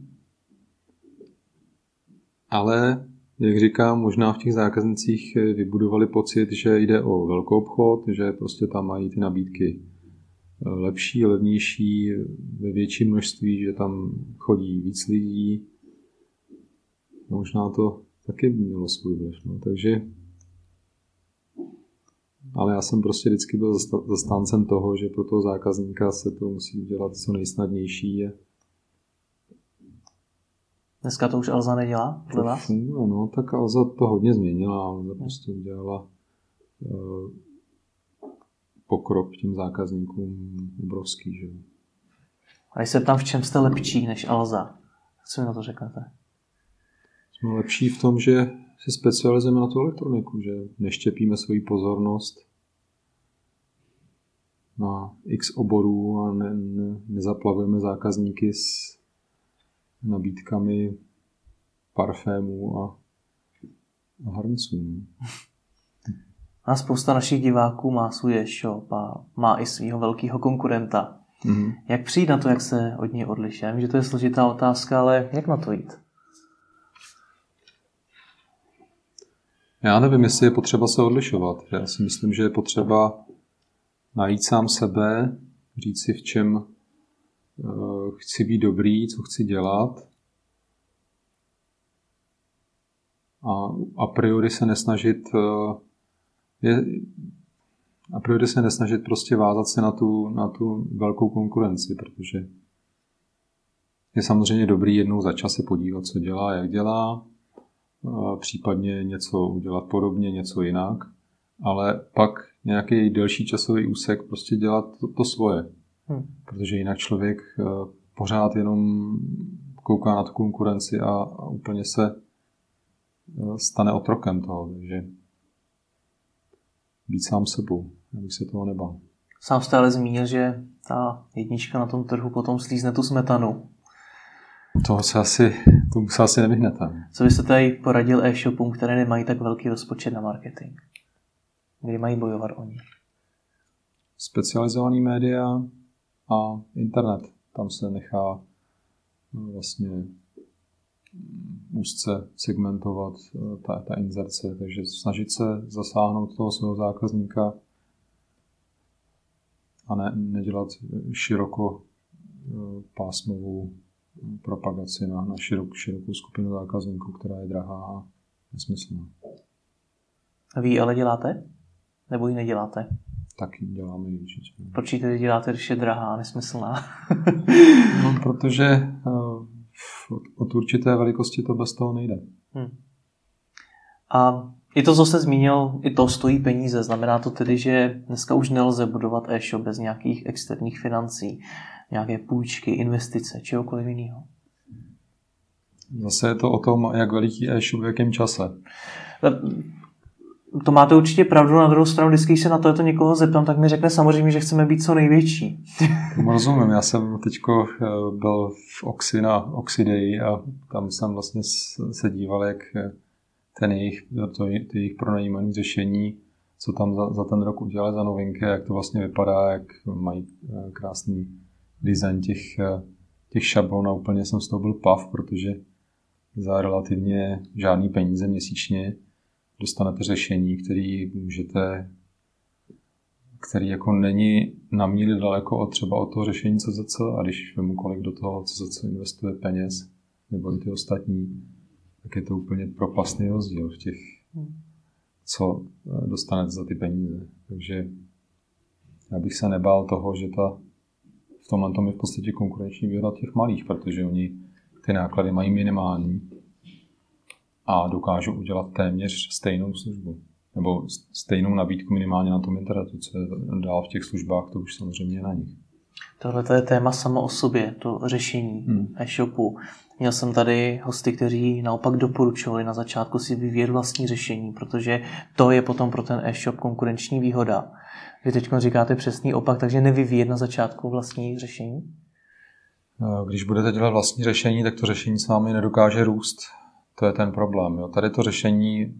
ale, jak říkám, možná v těch zákaznicích vybudovali pocit, že jde o velkou obchod, že prostě tam mají ty nabídky eh, lepší, levnější, ve větším množství, že tam chodí víc lidí. Možná to taky mělo svůj vliv. No. Takže ale já jsem prostě vždycky byl zastáncem toho, že pro toho zákazníka se to musí udělat co nejsnadnější. Dneska to už Alza nedělá podle vás? Funguje, no, tak Alza to hodně změnila. Alza prostě udělala uh, pokrok těm zákazníkům obrovský. Že? A když se tam, v čem jste lepší než Alza, co mi na to řeknete? Jsme lepší v tom, že se specializujeme na tu elektroniku, že neštěpíme svoji pozornost na x oborů a ne, ne, nezaplavujeme zákazníky s nabídkami parfémů a, a hrnců. A spousta našich diváků má svůj e-shop a má i svého velkého konkurenta. Mm-hmm. Jak přijít na to, jak se od něj odliší? Já vím, že to je složitá otázka, ale jak na to jít? Já nevím, jestli je potřeba se odlišovat. Já si myslím, že je potřeba najít sám sebe, říct si, v čem uh, chci být dobrý, co chci dělat. A a priori se nesnažit uh, je, a priori se nesnažit prostě vázat se na tu, na tu velkou konkurenci, protože je samozřejmě dobrý jednou za čas se podívat, co dělá, jak dělá, případně něco udělat podobně, něco jinak, ale pak nějaký delší časový úsek prostě dělat to, to svoje. Hmm. Protože jinak člověk eh, pořád jenom kouká na tu konkurenci a, a úplně se eh, stane otrokem toho. Takže být sám sebou, abych se toho nebál. Sám jste ale zmínil, že ta jednička na tom trhu potom slízne tu smetanu. Toho se asi, tomu se asi nevyhnete. Co byste tady poradil e-shopům, které nemají tak velký rozpočet na marketing? Kdy mají bojovat oni? Specializovaný média a internet. Tam se nechá no, vlastně úzce segmentovat eh, ta, ta inzerce, takže snažit se zasáhnout toho svého zákazníka a ne, nedělat široko eh, pásmovou propagaci na, na širok, širokou skupinu zákazníků, která je drahá a nesmyslná. A vy ji ale děláte? Nebo ji neděláte? Taky děláme ji určitě. Proč ji tedy děláte, když je drahá a nesmyslná? [LAUGHS] no, protože uh, od určité velikosti to bez toho nejde. Hmm. A i to, co jste zmínil, i to stojí peníze. Znamená to tedy, že dneska už nelze budovat e-shop bez nějakých externích financí, nějaké půjčky, investice, čehokoliv jiného. Zase je to o tom, jak veliký e-shop v jakém čase. To máte určitě pravdu, na druhou stranu, vždycky, když se na to, to někoho zeptám, tak mi řekne samozřejmě, že chceme být co největší. Rozumím, já jsem teď eh, byl v Oxy na Oxy a tam jsem vlastně se díval, jak eh, ten jejich, to, ty jejich pronajímané řešení, co tam za, za ten rok udělali za novinky, jak to vlastně vypadá, jak mají eh, krásný design těch, těch šablon a úplně jsem z toho byl pav, protože za relativně žádný peníze měsíčně dostanete řešení, který můžete který jako není na míli daleko od třeba od toho řešení CZC a když vemu, kolik do toho CZC investuje peněz, nebo i ty ostatní, tak je to úplně propastný rozdíl v těch, co eh, dostanete za ty peníze. Takže já bych se nebál toho, že ta, v tomhle tom je v podstatě konkurenční výhoda těch malých, protože oni ty náklady mají minimální a dokážu udělat téměř stejnou službu. Nebo stejnou nabídku minimálně na tom internetu, co je dál v těch službách, to už samozřejmě je na nich. Tohle je téma samo o sobě, to řešení hmm. e-shopu. Měl jsem tady hosty, kteří naopak doporučovali na začátku si vyvíjet vlastní řešení, protože to je potom pro ten e-shop konkurenční výhoda. Vy teď říkáte přesný opak, takže nevyvíjet na začátku vlastní řešení? Když budete dělat vlastní řešení, tak to řešení s vámi nedokáže růst. To je ten problém. Jo. Tady to řešení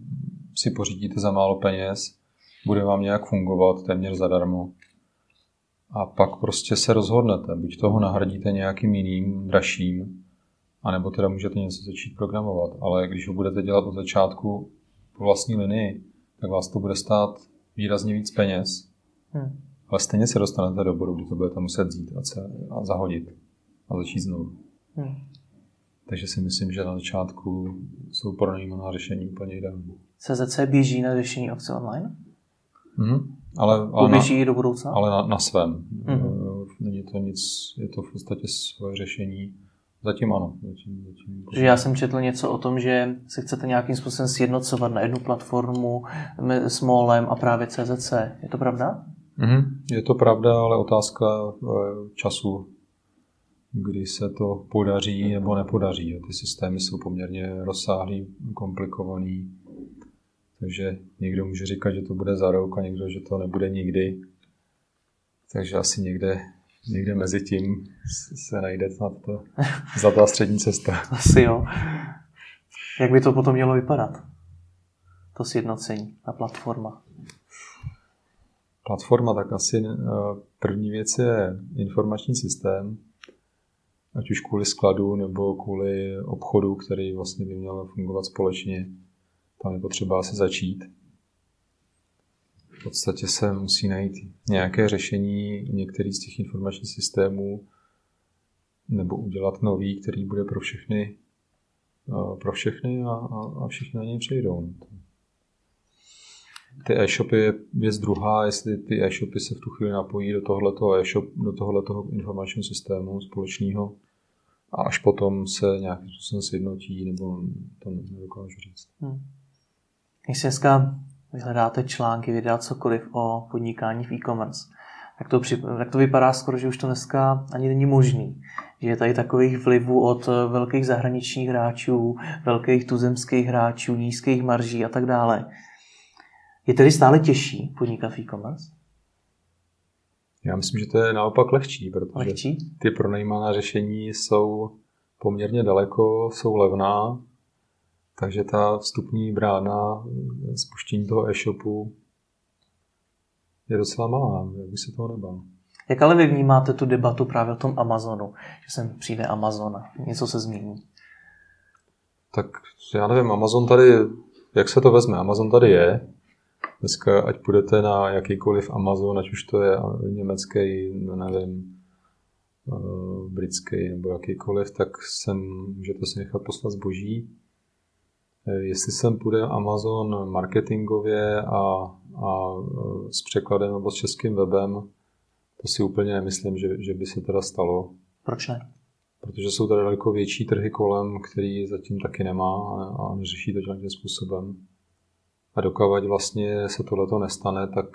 si pořídíte za málo peněz, bude vám nějak fungovat téměř zadarmo. A pak prostě se rozhodnete. Buď toho nahradíte nějakým jiným, dražším, anebo teda můžete něco začít programovat. Ale když ho budete dělat od začátku po vlastní linii, tak vás to bude stát výrazně víc peněz. Hmm. Ale stejně se dostanete do bodu, kdy to budete muset vzít a, se, a zahodit a začít znovu. Hmm. Takže si myslím, že na začátku jsou pronajímaná řešení úplně ideální. CZC běží na řešení akce online? Mm-hmm. Ale, ale běží na, do budoucna? Ale na, na svém. Mm-hmm. Není to nic, je to v podstatě svoje řešení. Zatím ano. Zatím, zatím že já jsem četl něco o tom, že se chcete nějakým způsobem sjednocovat na jednu platformu s Molem a právě CZC. Je to pravda? Mm-hmm. Je to pravda, ale otázka eh, času kdy se to podaří nebo nepodaří. Ty systémy jsou poměrně rozsáhlý, komplikovaný, takže někdo může říkat, že to bude za rok a někdo, že to nebude nikdy. Takže asi někde, někde mezi tím se najde na to ta střední cesta. [LAUGHS] Asi jo. Jak by to potom mělo vypadat? To sjednocení, ta platforma. Platforma, tak asi eh, první věc je informační systém, ať už kvůli skladu nebo kvůli obchodu, který vlastně by měl fungovat společně. Tam je potřeba se začít. V podstatě se musí najít nějaké řešení některý z těch informačních systémů nebo udělat nový, který bude pro všechny, pro všechny a, a, a všichni na něj přejdou. Ty e-shopy je věc druhá, jestli ty e-shopy se v tu chvíli napojí do tohoto e-shop, do tohoto informačního systému společného a až potom se nějakým způsobem sjednotí, nebo to nedokážu říct. Hmm. Když si dneska vyhledáte články, videa, cokoliv o podnikání v e-commerce, tak to, tak to vypadá skoro, že už to dneska ani není možný. Že je tady takových vlivů od velkých zahraničních hráčů, velkých tuzemských hráčů, nízkých marží a tak dále. Je tedy stále těžší podnikat v e-commerce? Já myslím, že to je naopak lehčí, protože lehčí? ty pronajímaná řešení jsou poměrně daleko, jsou levná, takže ta vstupní brána spuštění toho e-shopu je docela malá, jak by se toho nebál. Jak ale vy vnímáte tu debatu právě o tom Amazonu, že sem přijde Amazon a něco se změní? Tak já nevím, Amazon tady, jak se to vezme? Amazon tady je. Dneska, ať půjdete na jakýkoliv Amazon, ať už to je německý, nevím, eh, britský nebo jakýkoliv, tak sem můžete si nechat poslat zboží. Eh, jestli sem půjde Amazon marketingově a, a eh, s překladem nebo s českým webem, to si úplně nemyslím, že, že by se teda stalo. Proč ne? Protože jsou tady daleko větší trhy kolem, který zatím taky nemá a, a neřeší to nějakým způsobem. A dokávat vlastně se tohleto nestane, tak,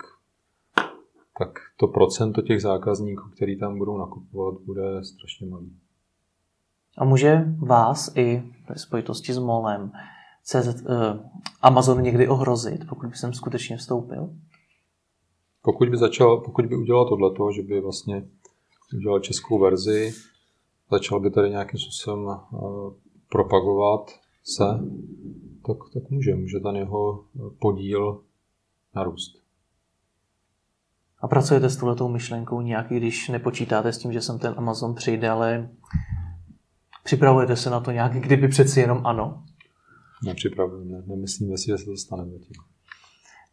tak to procento těch zákazníků, který tam budou nakupovat, bude strašně malý. A může vás i ve spojitosti s Molem CZ, uh, Amazon někdy ohrozit, pokud by jsem skutečně vstoupil? Pokud by, začal, pokud by udělal tohleto, že by vlastně udělal českou verzi, začal by tady nějakým způsobem uh, propagovat se, tak, tak může. Může ten jeho podíl narůst. A pracujete s touhletou myšlenkou nějak, když nepočítáte s tím, že sem ten Amazon přijde, ale připravujete se na to nějak, kdyby přeci jenom ano? Nepřipravujeme, nemyslíme si, že se to stane zatím.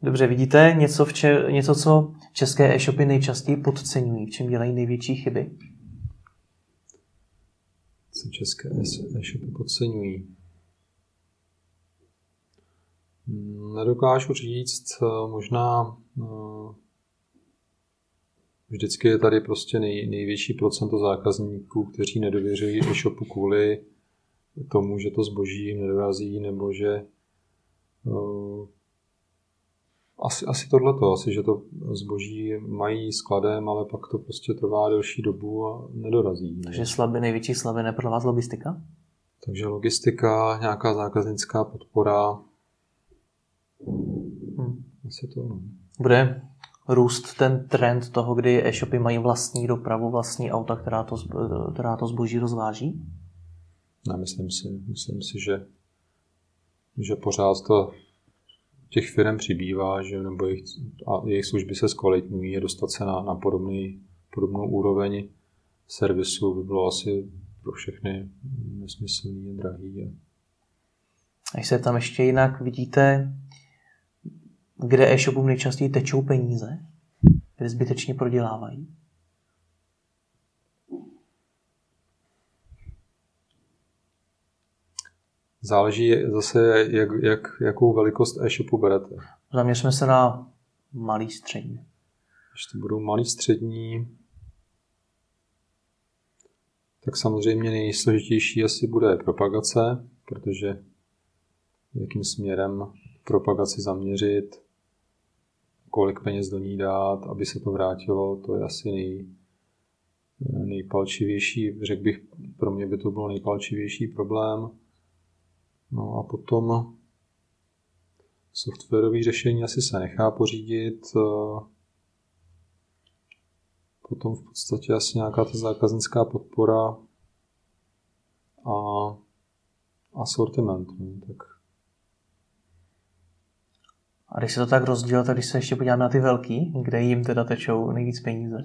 Dobře, vidíte něco, v če- něco, co české e-shopy nejčastěji podceňují, v čem dělají největší chyby? Co české e-shopy podceňují? Nedokážu říct, možná no, vždycky je tady prostě nej, největší procento zákazníků, kteří nedověřují e-shopu kvůli tomu, že to zboží jim nedorazí, nebo že uh, asi, asi tohleto, asi, že to zboží mají skladem, ale pak to prostě trvá delší dobu a nedorazí. Takže slabý, největší slabiny pro vás logistika? Takže logistika, nějaká zákaznická podpora. Asi to. No. Bude růst ten trend toho, kdy e-shopy mají vlastní dopravu, vlastní auta, která to, která to zboží rozváží? Nemyslím si. Myslím si, že, že pořád to těch firm přibývá, že, nebo jejich, a jejich služby se zkvalitňují a dostat se na, na podobný, podobnou úroveň servisu by bylo asi pro všechny nesmyslný a drahý. A... Až se tam ještě jinak vidíte, kde e-shopům nejčastěji tečou peníze, kde zbytečně prodělávají? Záleží zase, jak, jak, jakou velikost e-shopu berete. Zaměřme se na malý střední. Když to budou malý střední, tak samozřejmě nejsložitější asi bude propagace, protože jakým směrem propagaci zaměřit, kolik peněz do ní dát, aby se to vrátilo, to je asi nej, nejpalčivější, řekl bych, pro mě by to bylo nejpalčivější problém. No a potom softwarové řešení asi se nechá pořídit. Potom v podstatě asi nějaká ta zákaznická podpora a asortiment. No, tak. A když se to tak rozdělí, tak když se ještě podíváme na ty velký, kde jim teda tečou nejvíc peníze?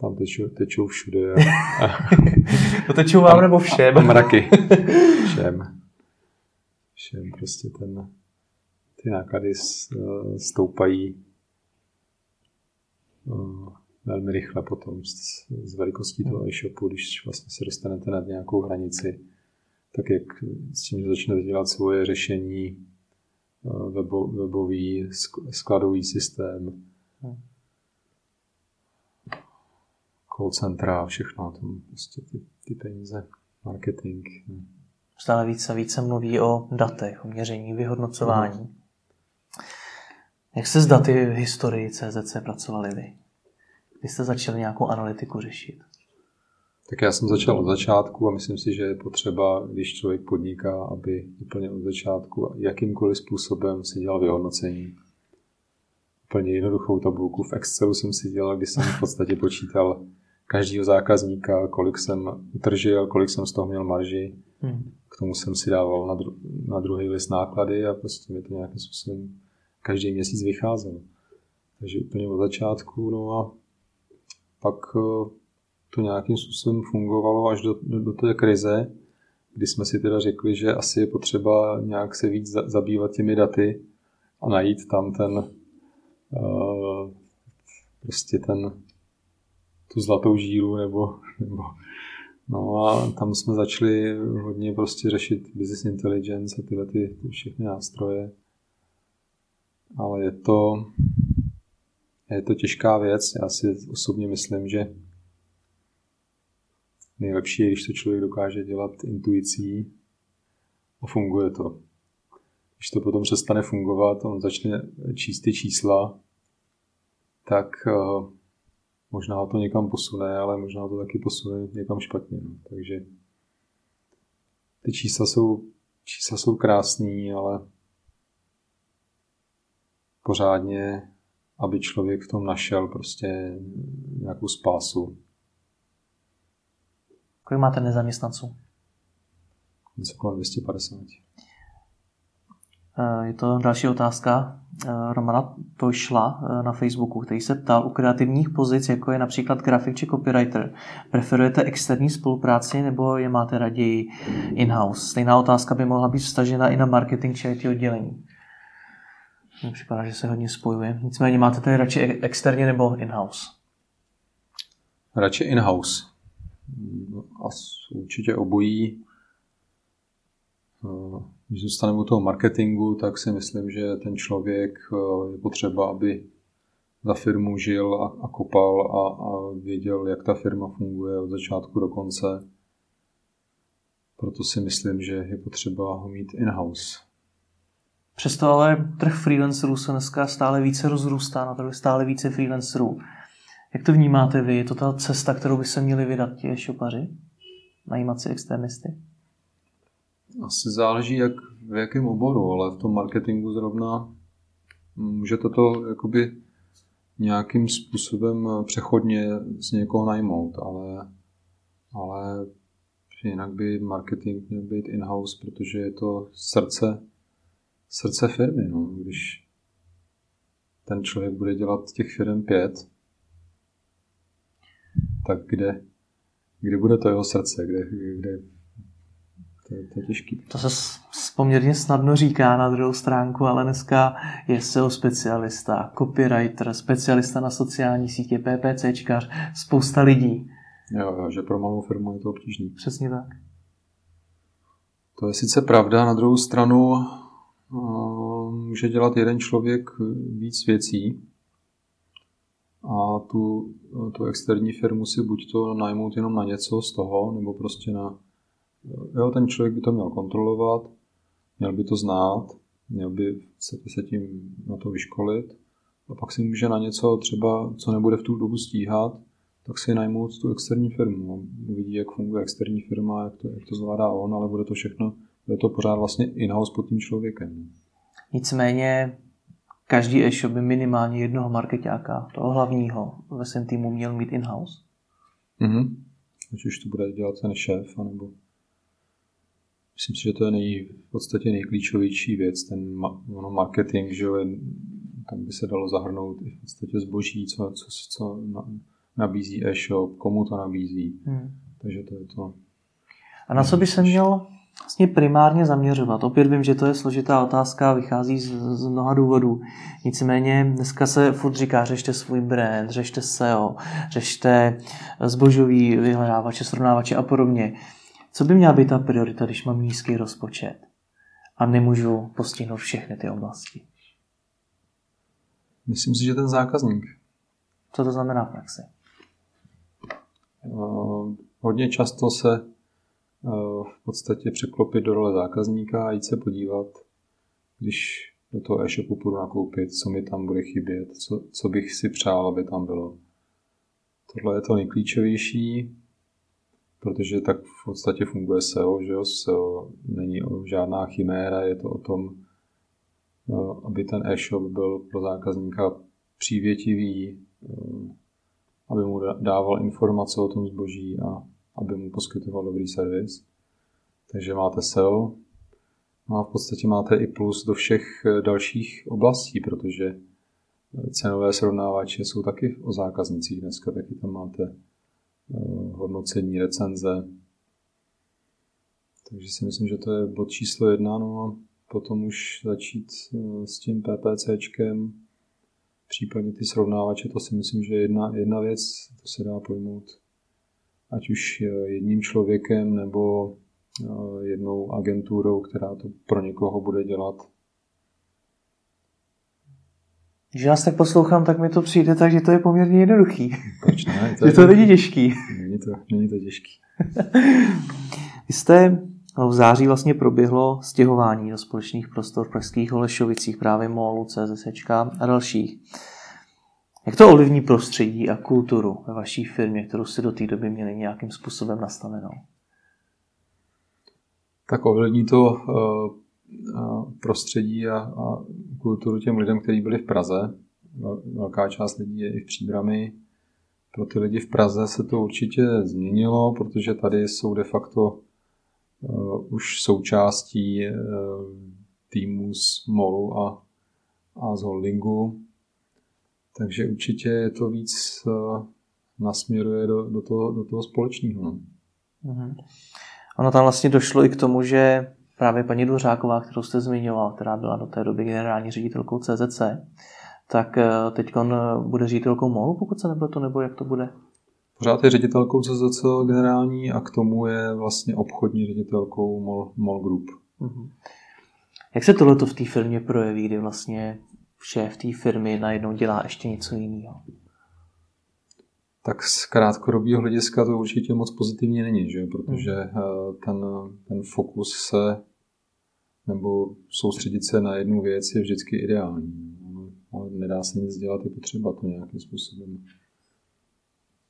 Tam tečou, tečou všude. [LAUGHS] to tečou vám nebo všem? Mraky. Všem. Všem prostě ten, ty náklady stoupají uh, velmi rychle potom z, z velikostí toho e-shopu, když vlastně se dostanete nad nějakou hranici, tak jak s tím, že začnete dělat svoje řešení, webo, webový, skladový systém, hmm call centra, všechno, tam prostě ty, ty peníze, marketing. Stále více a více mluví o datech, o měření, vyhodnocování. Mm. Jak jste s daty v historii CZC pracovali vy? Kdy jste začali nějakou analytiku řešit? Tak já jsem začal od začátku a myslím si, že je potřeba, když člověk podniká, aby úplně od začátku jakýmkoliv způsobem si dělal vyhodnocení. Úplně jednoduchou tabulku v Excelu jsem si dělal, kdy jsem v podstatě počítal každého zákazníka, kolik jsem utržil, kolik jsem z toho měl marži. Hmm. K tomu jsem si dával na, dru- na druhý list náklady a prostě mi to nějakým způsobem každý měsíc vycházelo. Takže úplně od začátku, no a pak eh, to nějakým způsobem fungovalo až do, do, té krize, kdy jsme si teda řekli, že asi je potřeba nějak se víc zabývat těmi daty a najít tam ten uh, prostě ten tu zlatou žílu nebo, nebo no a tam jsme začali hodně prostě řešit business intelligence a tyhle ty, ty všechny nástroje. Ale je to, je to těžká věc. Já si osobně myslím, že nejlepší je, když to člověk dokáže dělat intuicí a funguje to. Když to potom přestane fungovat, on začne číst ty čísla, tak uh, možná to někam posune, ale možná to taky posune někam špatně. No. Takže ty čísla jsou, čísla jsou krásný, ale pořádně, aby člověk v tom našel prostě nějakou spásu. Kolik máte nezaměstnanců? Něco kolem 250. Eh, je to další otázka eh, Romana Tošla eh, na Facebooku, který se ptal u kreativních pozic, jako je například grafik či copywriter. Preferujete externí spolupráci nebo je máte raději in-house? Stejná otázka by mohla být vstažena i na marketing či IT oddělení. Mně připadá, že se hodně spojuje. Nicméně máte tady radši externě nebo in-house? Radši in-house. A určitě obojí když zůstaneme u toho marketingu, tak si myslím, že ten člověk eh, je potřeba, aby za firmu žil a, a kopal a, a věděl, jak ta firma funguje od začátku do konce. Proto si myslím, že je potřeba ho mít in-house. Přesto ale trh freelancerů se dneska stále více rozrůstá, na trhu stále více freelancerů. Jak to vnímáte vy? Je to ta cesta, kterou by se měli vydat ti šopaři? Najímat si externisty? Asi záleží, jak, v jakém oboru, ale v tom marketingu zrovna můžete to jakoby nějakým způsobem přechodně z někoho najmout, ale, ale jinak by marketing měl být in-house, protože je to srdce, srdce firmy. No. Když ten člověk bude dělat těch firm pět, tak kde, kde bude to jeho srdce, kde, kde to je, to je těžký. To se poměrně snadno říká na druhou stránku, ale dneska je SEO specialista, copywriter, specialista na sociální sítě, PPCčkař, spousta lidí. Jo, jo, že pro malou firmu je to obtížný. Přesně tak. To je sice pravda, na druhou stranu může dělat jeden člověk víc věcí a tu, tu externí firmu si buď to najmout jenom na něco z toho, nebo prostě na Jo, ten člověk by to měl kontrolovat, měl by to znát, měl by se, se tím na to vyškolit a pak si může na něco třeba, co nebude v tu dobu stíhat, tak si najmout tu externí firmu. Uvidí, jak funguje externí firma, jak to, jak to zvládá on, ale bude to všechno, bude to pořád vlastně in-house pod tím člověkem. Nicméně každý e-shop by minimálně jednoho marketáka, toho hlavního, ve svém týmu měl mít in-house. Mhm. Ať už to bude dělat ten šéf, anebo Myslím si, že to je nej, v podstatě nejklíčovější věc, ten ono marketing, že tam by se dalo zahrnout i v podstatě zboží, co, co, co nabízí e-shop, komu to nabízí. Hmm. Takže to je to. A na co by se měl vlastně primárně zaměřovat? Opět vím, že to je složitá otázka, vychází z, z mnoha důvodů. Nicméně dneska se furt říká, řešte svůj brand, řešte SEO, řešte zbožový vyhledávače, srovnávače a podobně. Co by měla být ta priorita, když mám nízký rozpočet a nemůžu postihnout všechny ty oblasti? Myslím si, že ten zákazník. Co to znamená v praxi? Uh, hodně často se v podstatě překlopit do role zákazníka a jít se podívat, když do toho e-shopu půjdu nakoupit, co mi tam bude chybět, co, co bych si přál, aby tam bylo. Tohle je to nejklíčovější protože tak v podstatě funguje SEO, že jo? SEO není žádná chiméra, je to o tom, aby ten e-shop byl pro zákazníka přívětivý, aby mu dával informace o tom zboží a aby mu poskytoval dobrý servis. Takže máte SEO, no a v podstatě máte i plus do všech eh, dalších oblastí, protože eh, cenové srovnávače jsou taky o zákaznicích. Dneska, taky tam máte eh, hodnocení, recenze. Takže si myslím, že to je bod číslo jedna, no a potom už začít s tím PPCčkem, případně ty srovnávače, to si myslím, že je jedna, jedna věc, to se dá pojmout ať už jedním člověkem nebo Eh, jednou agenturou, která to pro někoho bude dělat. Když vás tak poslouchám, tak mi to přijde tak, že to je poměrně jednoduchý. Proč ne? [LAUGHS] To že to není těžký. Není to, není to těžký. [LAUGHS] Vy jste no, v září vlastně proběhlo stěhování do společných prostor v Pražských Holešovicích, právě MOLu, CZS a dalších. Jak to ovlivní prostředí a kulturu ve vaší firmě, kterou si do té doby měli nějakým způsobem nastavenou? tak ovlivní to eh, prostředí a, kulturu těm lidem, kteří byli v Praze. Velká část lidí je i v Příbrami. Pro ty lidi v Praze se to určitě změnilo, protože tady jsou de facto uh, už součástí týmu z MOLu a, a z holdingu. Takže určitě je to víc uh, nasměruje do, do, toho, do toho společného. Mm-hmm. Ono tam vlastně došlo i k tomu, že právě paní Dvořáková, kterou jste zmiňoval, která byla do té doby generální ředitelkou CZC, tak eh, teď bude ředitelkou MOLu, pokud se to nebo jak to bude? Pořád je ředitelkou CZC generální a k tomu je vlastně obchodní ředitelkou MOL, MOL Group. Uh-huh. Jak se tohle v té firmě projeví, kdy vlastně šéf té firmy najednou dělá ještě něco jiného? tak z krátkodobého hlediska to určitě moc pozitivně není, že? protože hmm. eh, ten, ten fokus se nebo soustředit se na jednu věc je vždycky ideální. Ale nedá se nic dělat, je potřeba to nějakým způsobem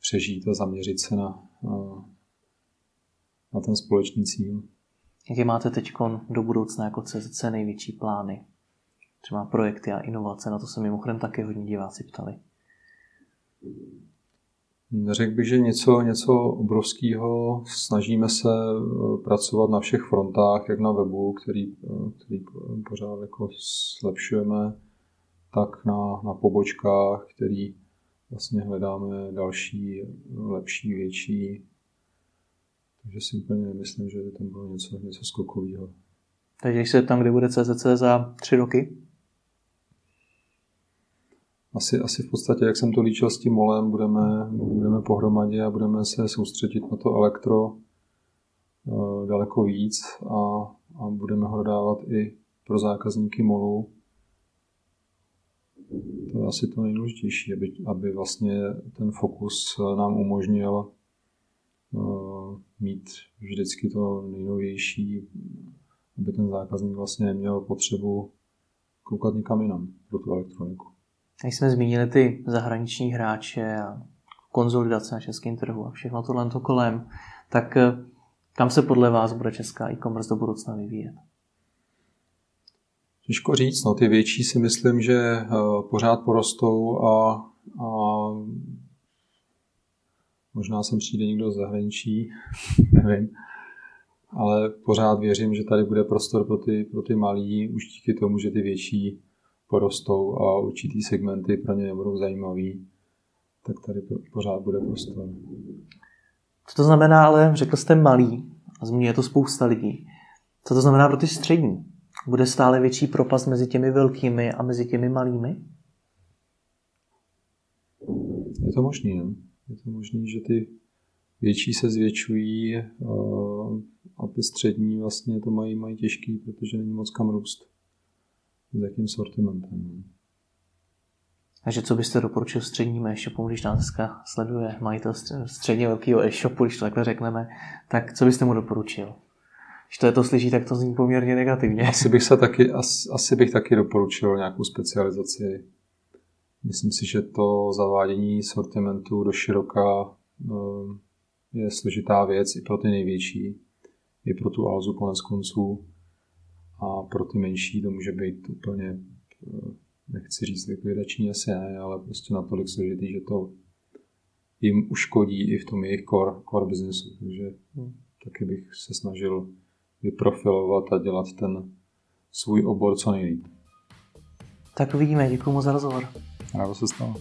přežít a zaměřit se na, na, na ten společný cíl. Jaké máte teď do budoucna jako CZC největší plány? Třeba projekty a inovace, na to se mimochodem také hodně diváci ptali. Řekl bych, že něco, něco obrovského. Snažíme se eh, pracovat na všech frontách, jak na webu, který, eh, který pořád jako zlepšujeme, tak na, na pobočkách, který vlastně hledáme další, lepší, větší. Takže si úplně nemyslím, že by tam bylo něco, něco skokového. Takže se tam, kde bude CZC za tři roky? Asi, asi v podstatě, jak jsem to líčil s tím molem, budeme, budeme pohromadě a budeme se soustředit na to elektro e, daleko víc a, a budeme ho dodávat i pro zákazníky molu. To je asi to nejdůležitější, aby, aby vlastně ten fokus nám umožnil uh, mít vždycky to nejnovější, aby ten zákazník vlastně neměl potřebu koukat někam jinam pro tu elektroniku. Když jsme zmínili ty zahraniční hráče a konzolidace na českém trhu a všechno tohle to kolem, tak eh, kam se podle vás bude česká e-commerce do budoucna vyvíjet? Těžko říct, no ty větší si myslím, že eh, pořád porostou a, a možná sem přijde někdo z zahraničí, [LAUGHS] nevím, ale pořád věřím, že tady bude prostor pro ty, pro ty malí, už díky tomu, že ty větší porostou a určitý segmenty pro ně nebudou zajímavý, tak tady pořád bude prostor. Co to znamená, ale řekl jste malý, a zmíní to spousta lidí. Co to znamená pro ty střední? Bude stále větší propast mezi těmi velkými a mezi těmi malými? Je to možné, no. Je to možné, že ty větší se zvětšují a ty střední vlastně to mají, mají těžký, protože není moc kam růst s jakým sortimentem. Takže co byste doporučil střednímu e-shopu, když nás dneska sleduje majitel středně velkého e-shopu, když to takhle řekneme, tak co byste mu doporučil? Když to je to slyší, tak to zní poměrně negativně. Asi bych, se taky, asi, asi bych taky doporučil nějakou specializaci. Myslím si, že to zavádění sortimentu do široka eh, je složitá věc i pro ty největší, i pro tu Alzu konec konců a pro ty menší to může být úplně, nechci říct likvidační asi ne, ale prostě natolik složitý, že to jim uškodí i v tom jejich core, core businessu. Takže hmm. taky bych se snažil vyprofilovat a dělat ten svůj obor co nejlíp. Tak uvidíme, děkuji moc za rozhovor. Rádo se stalo.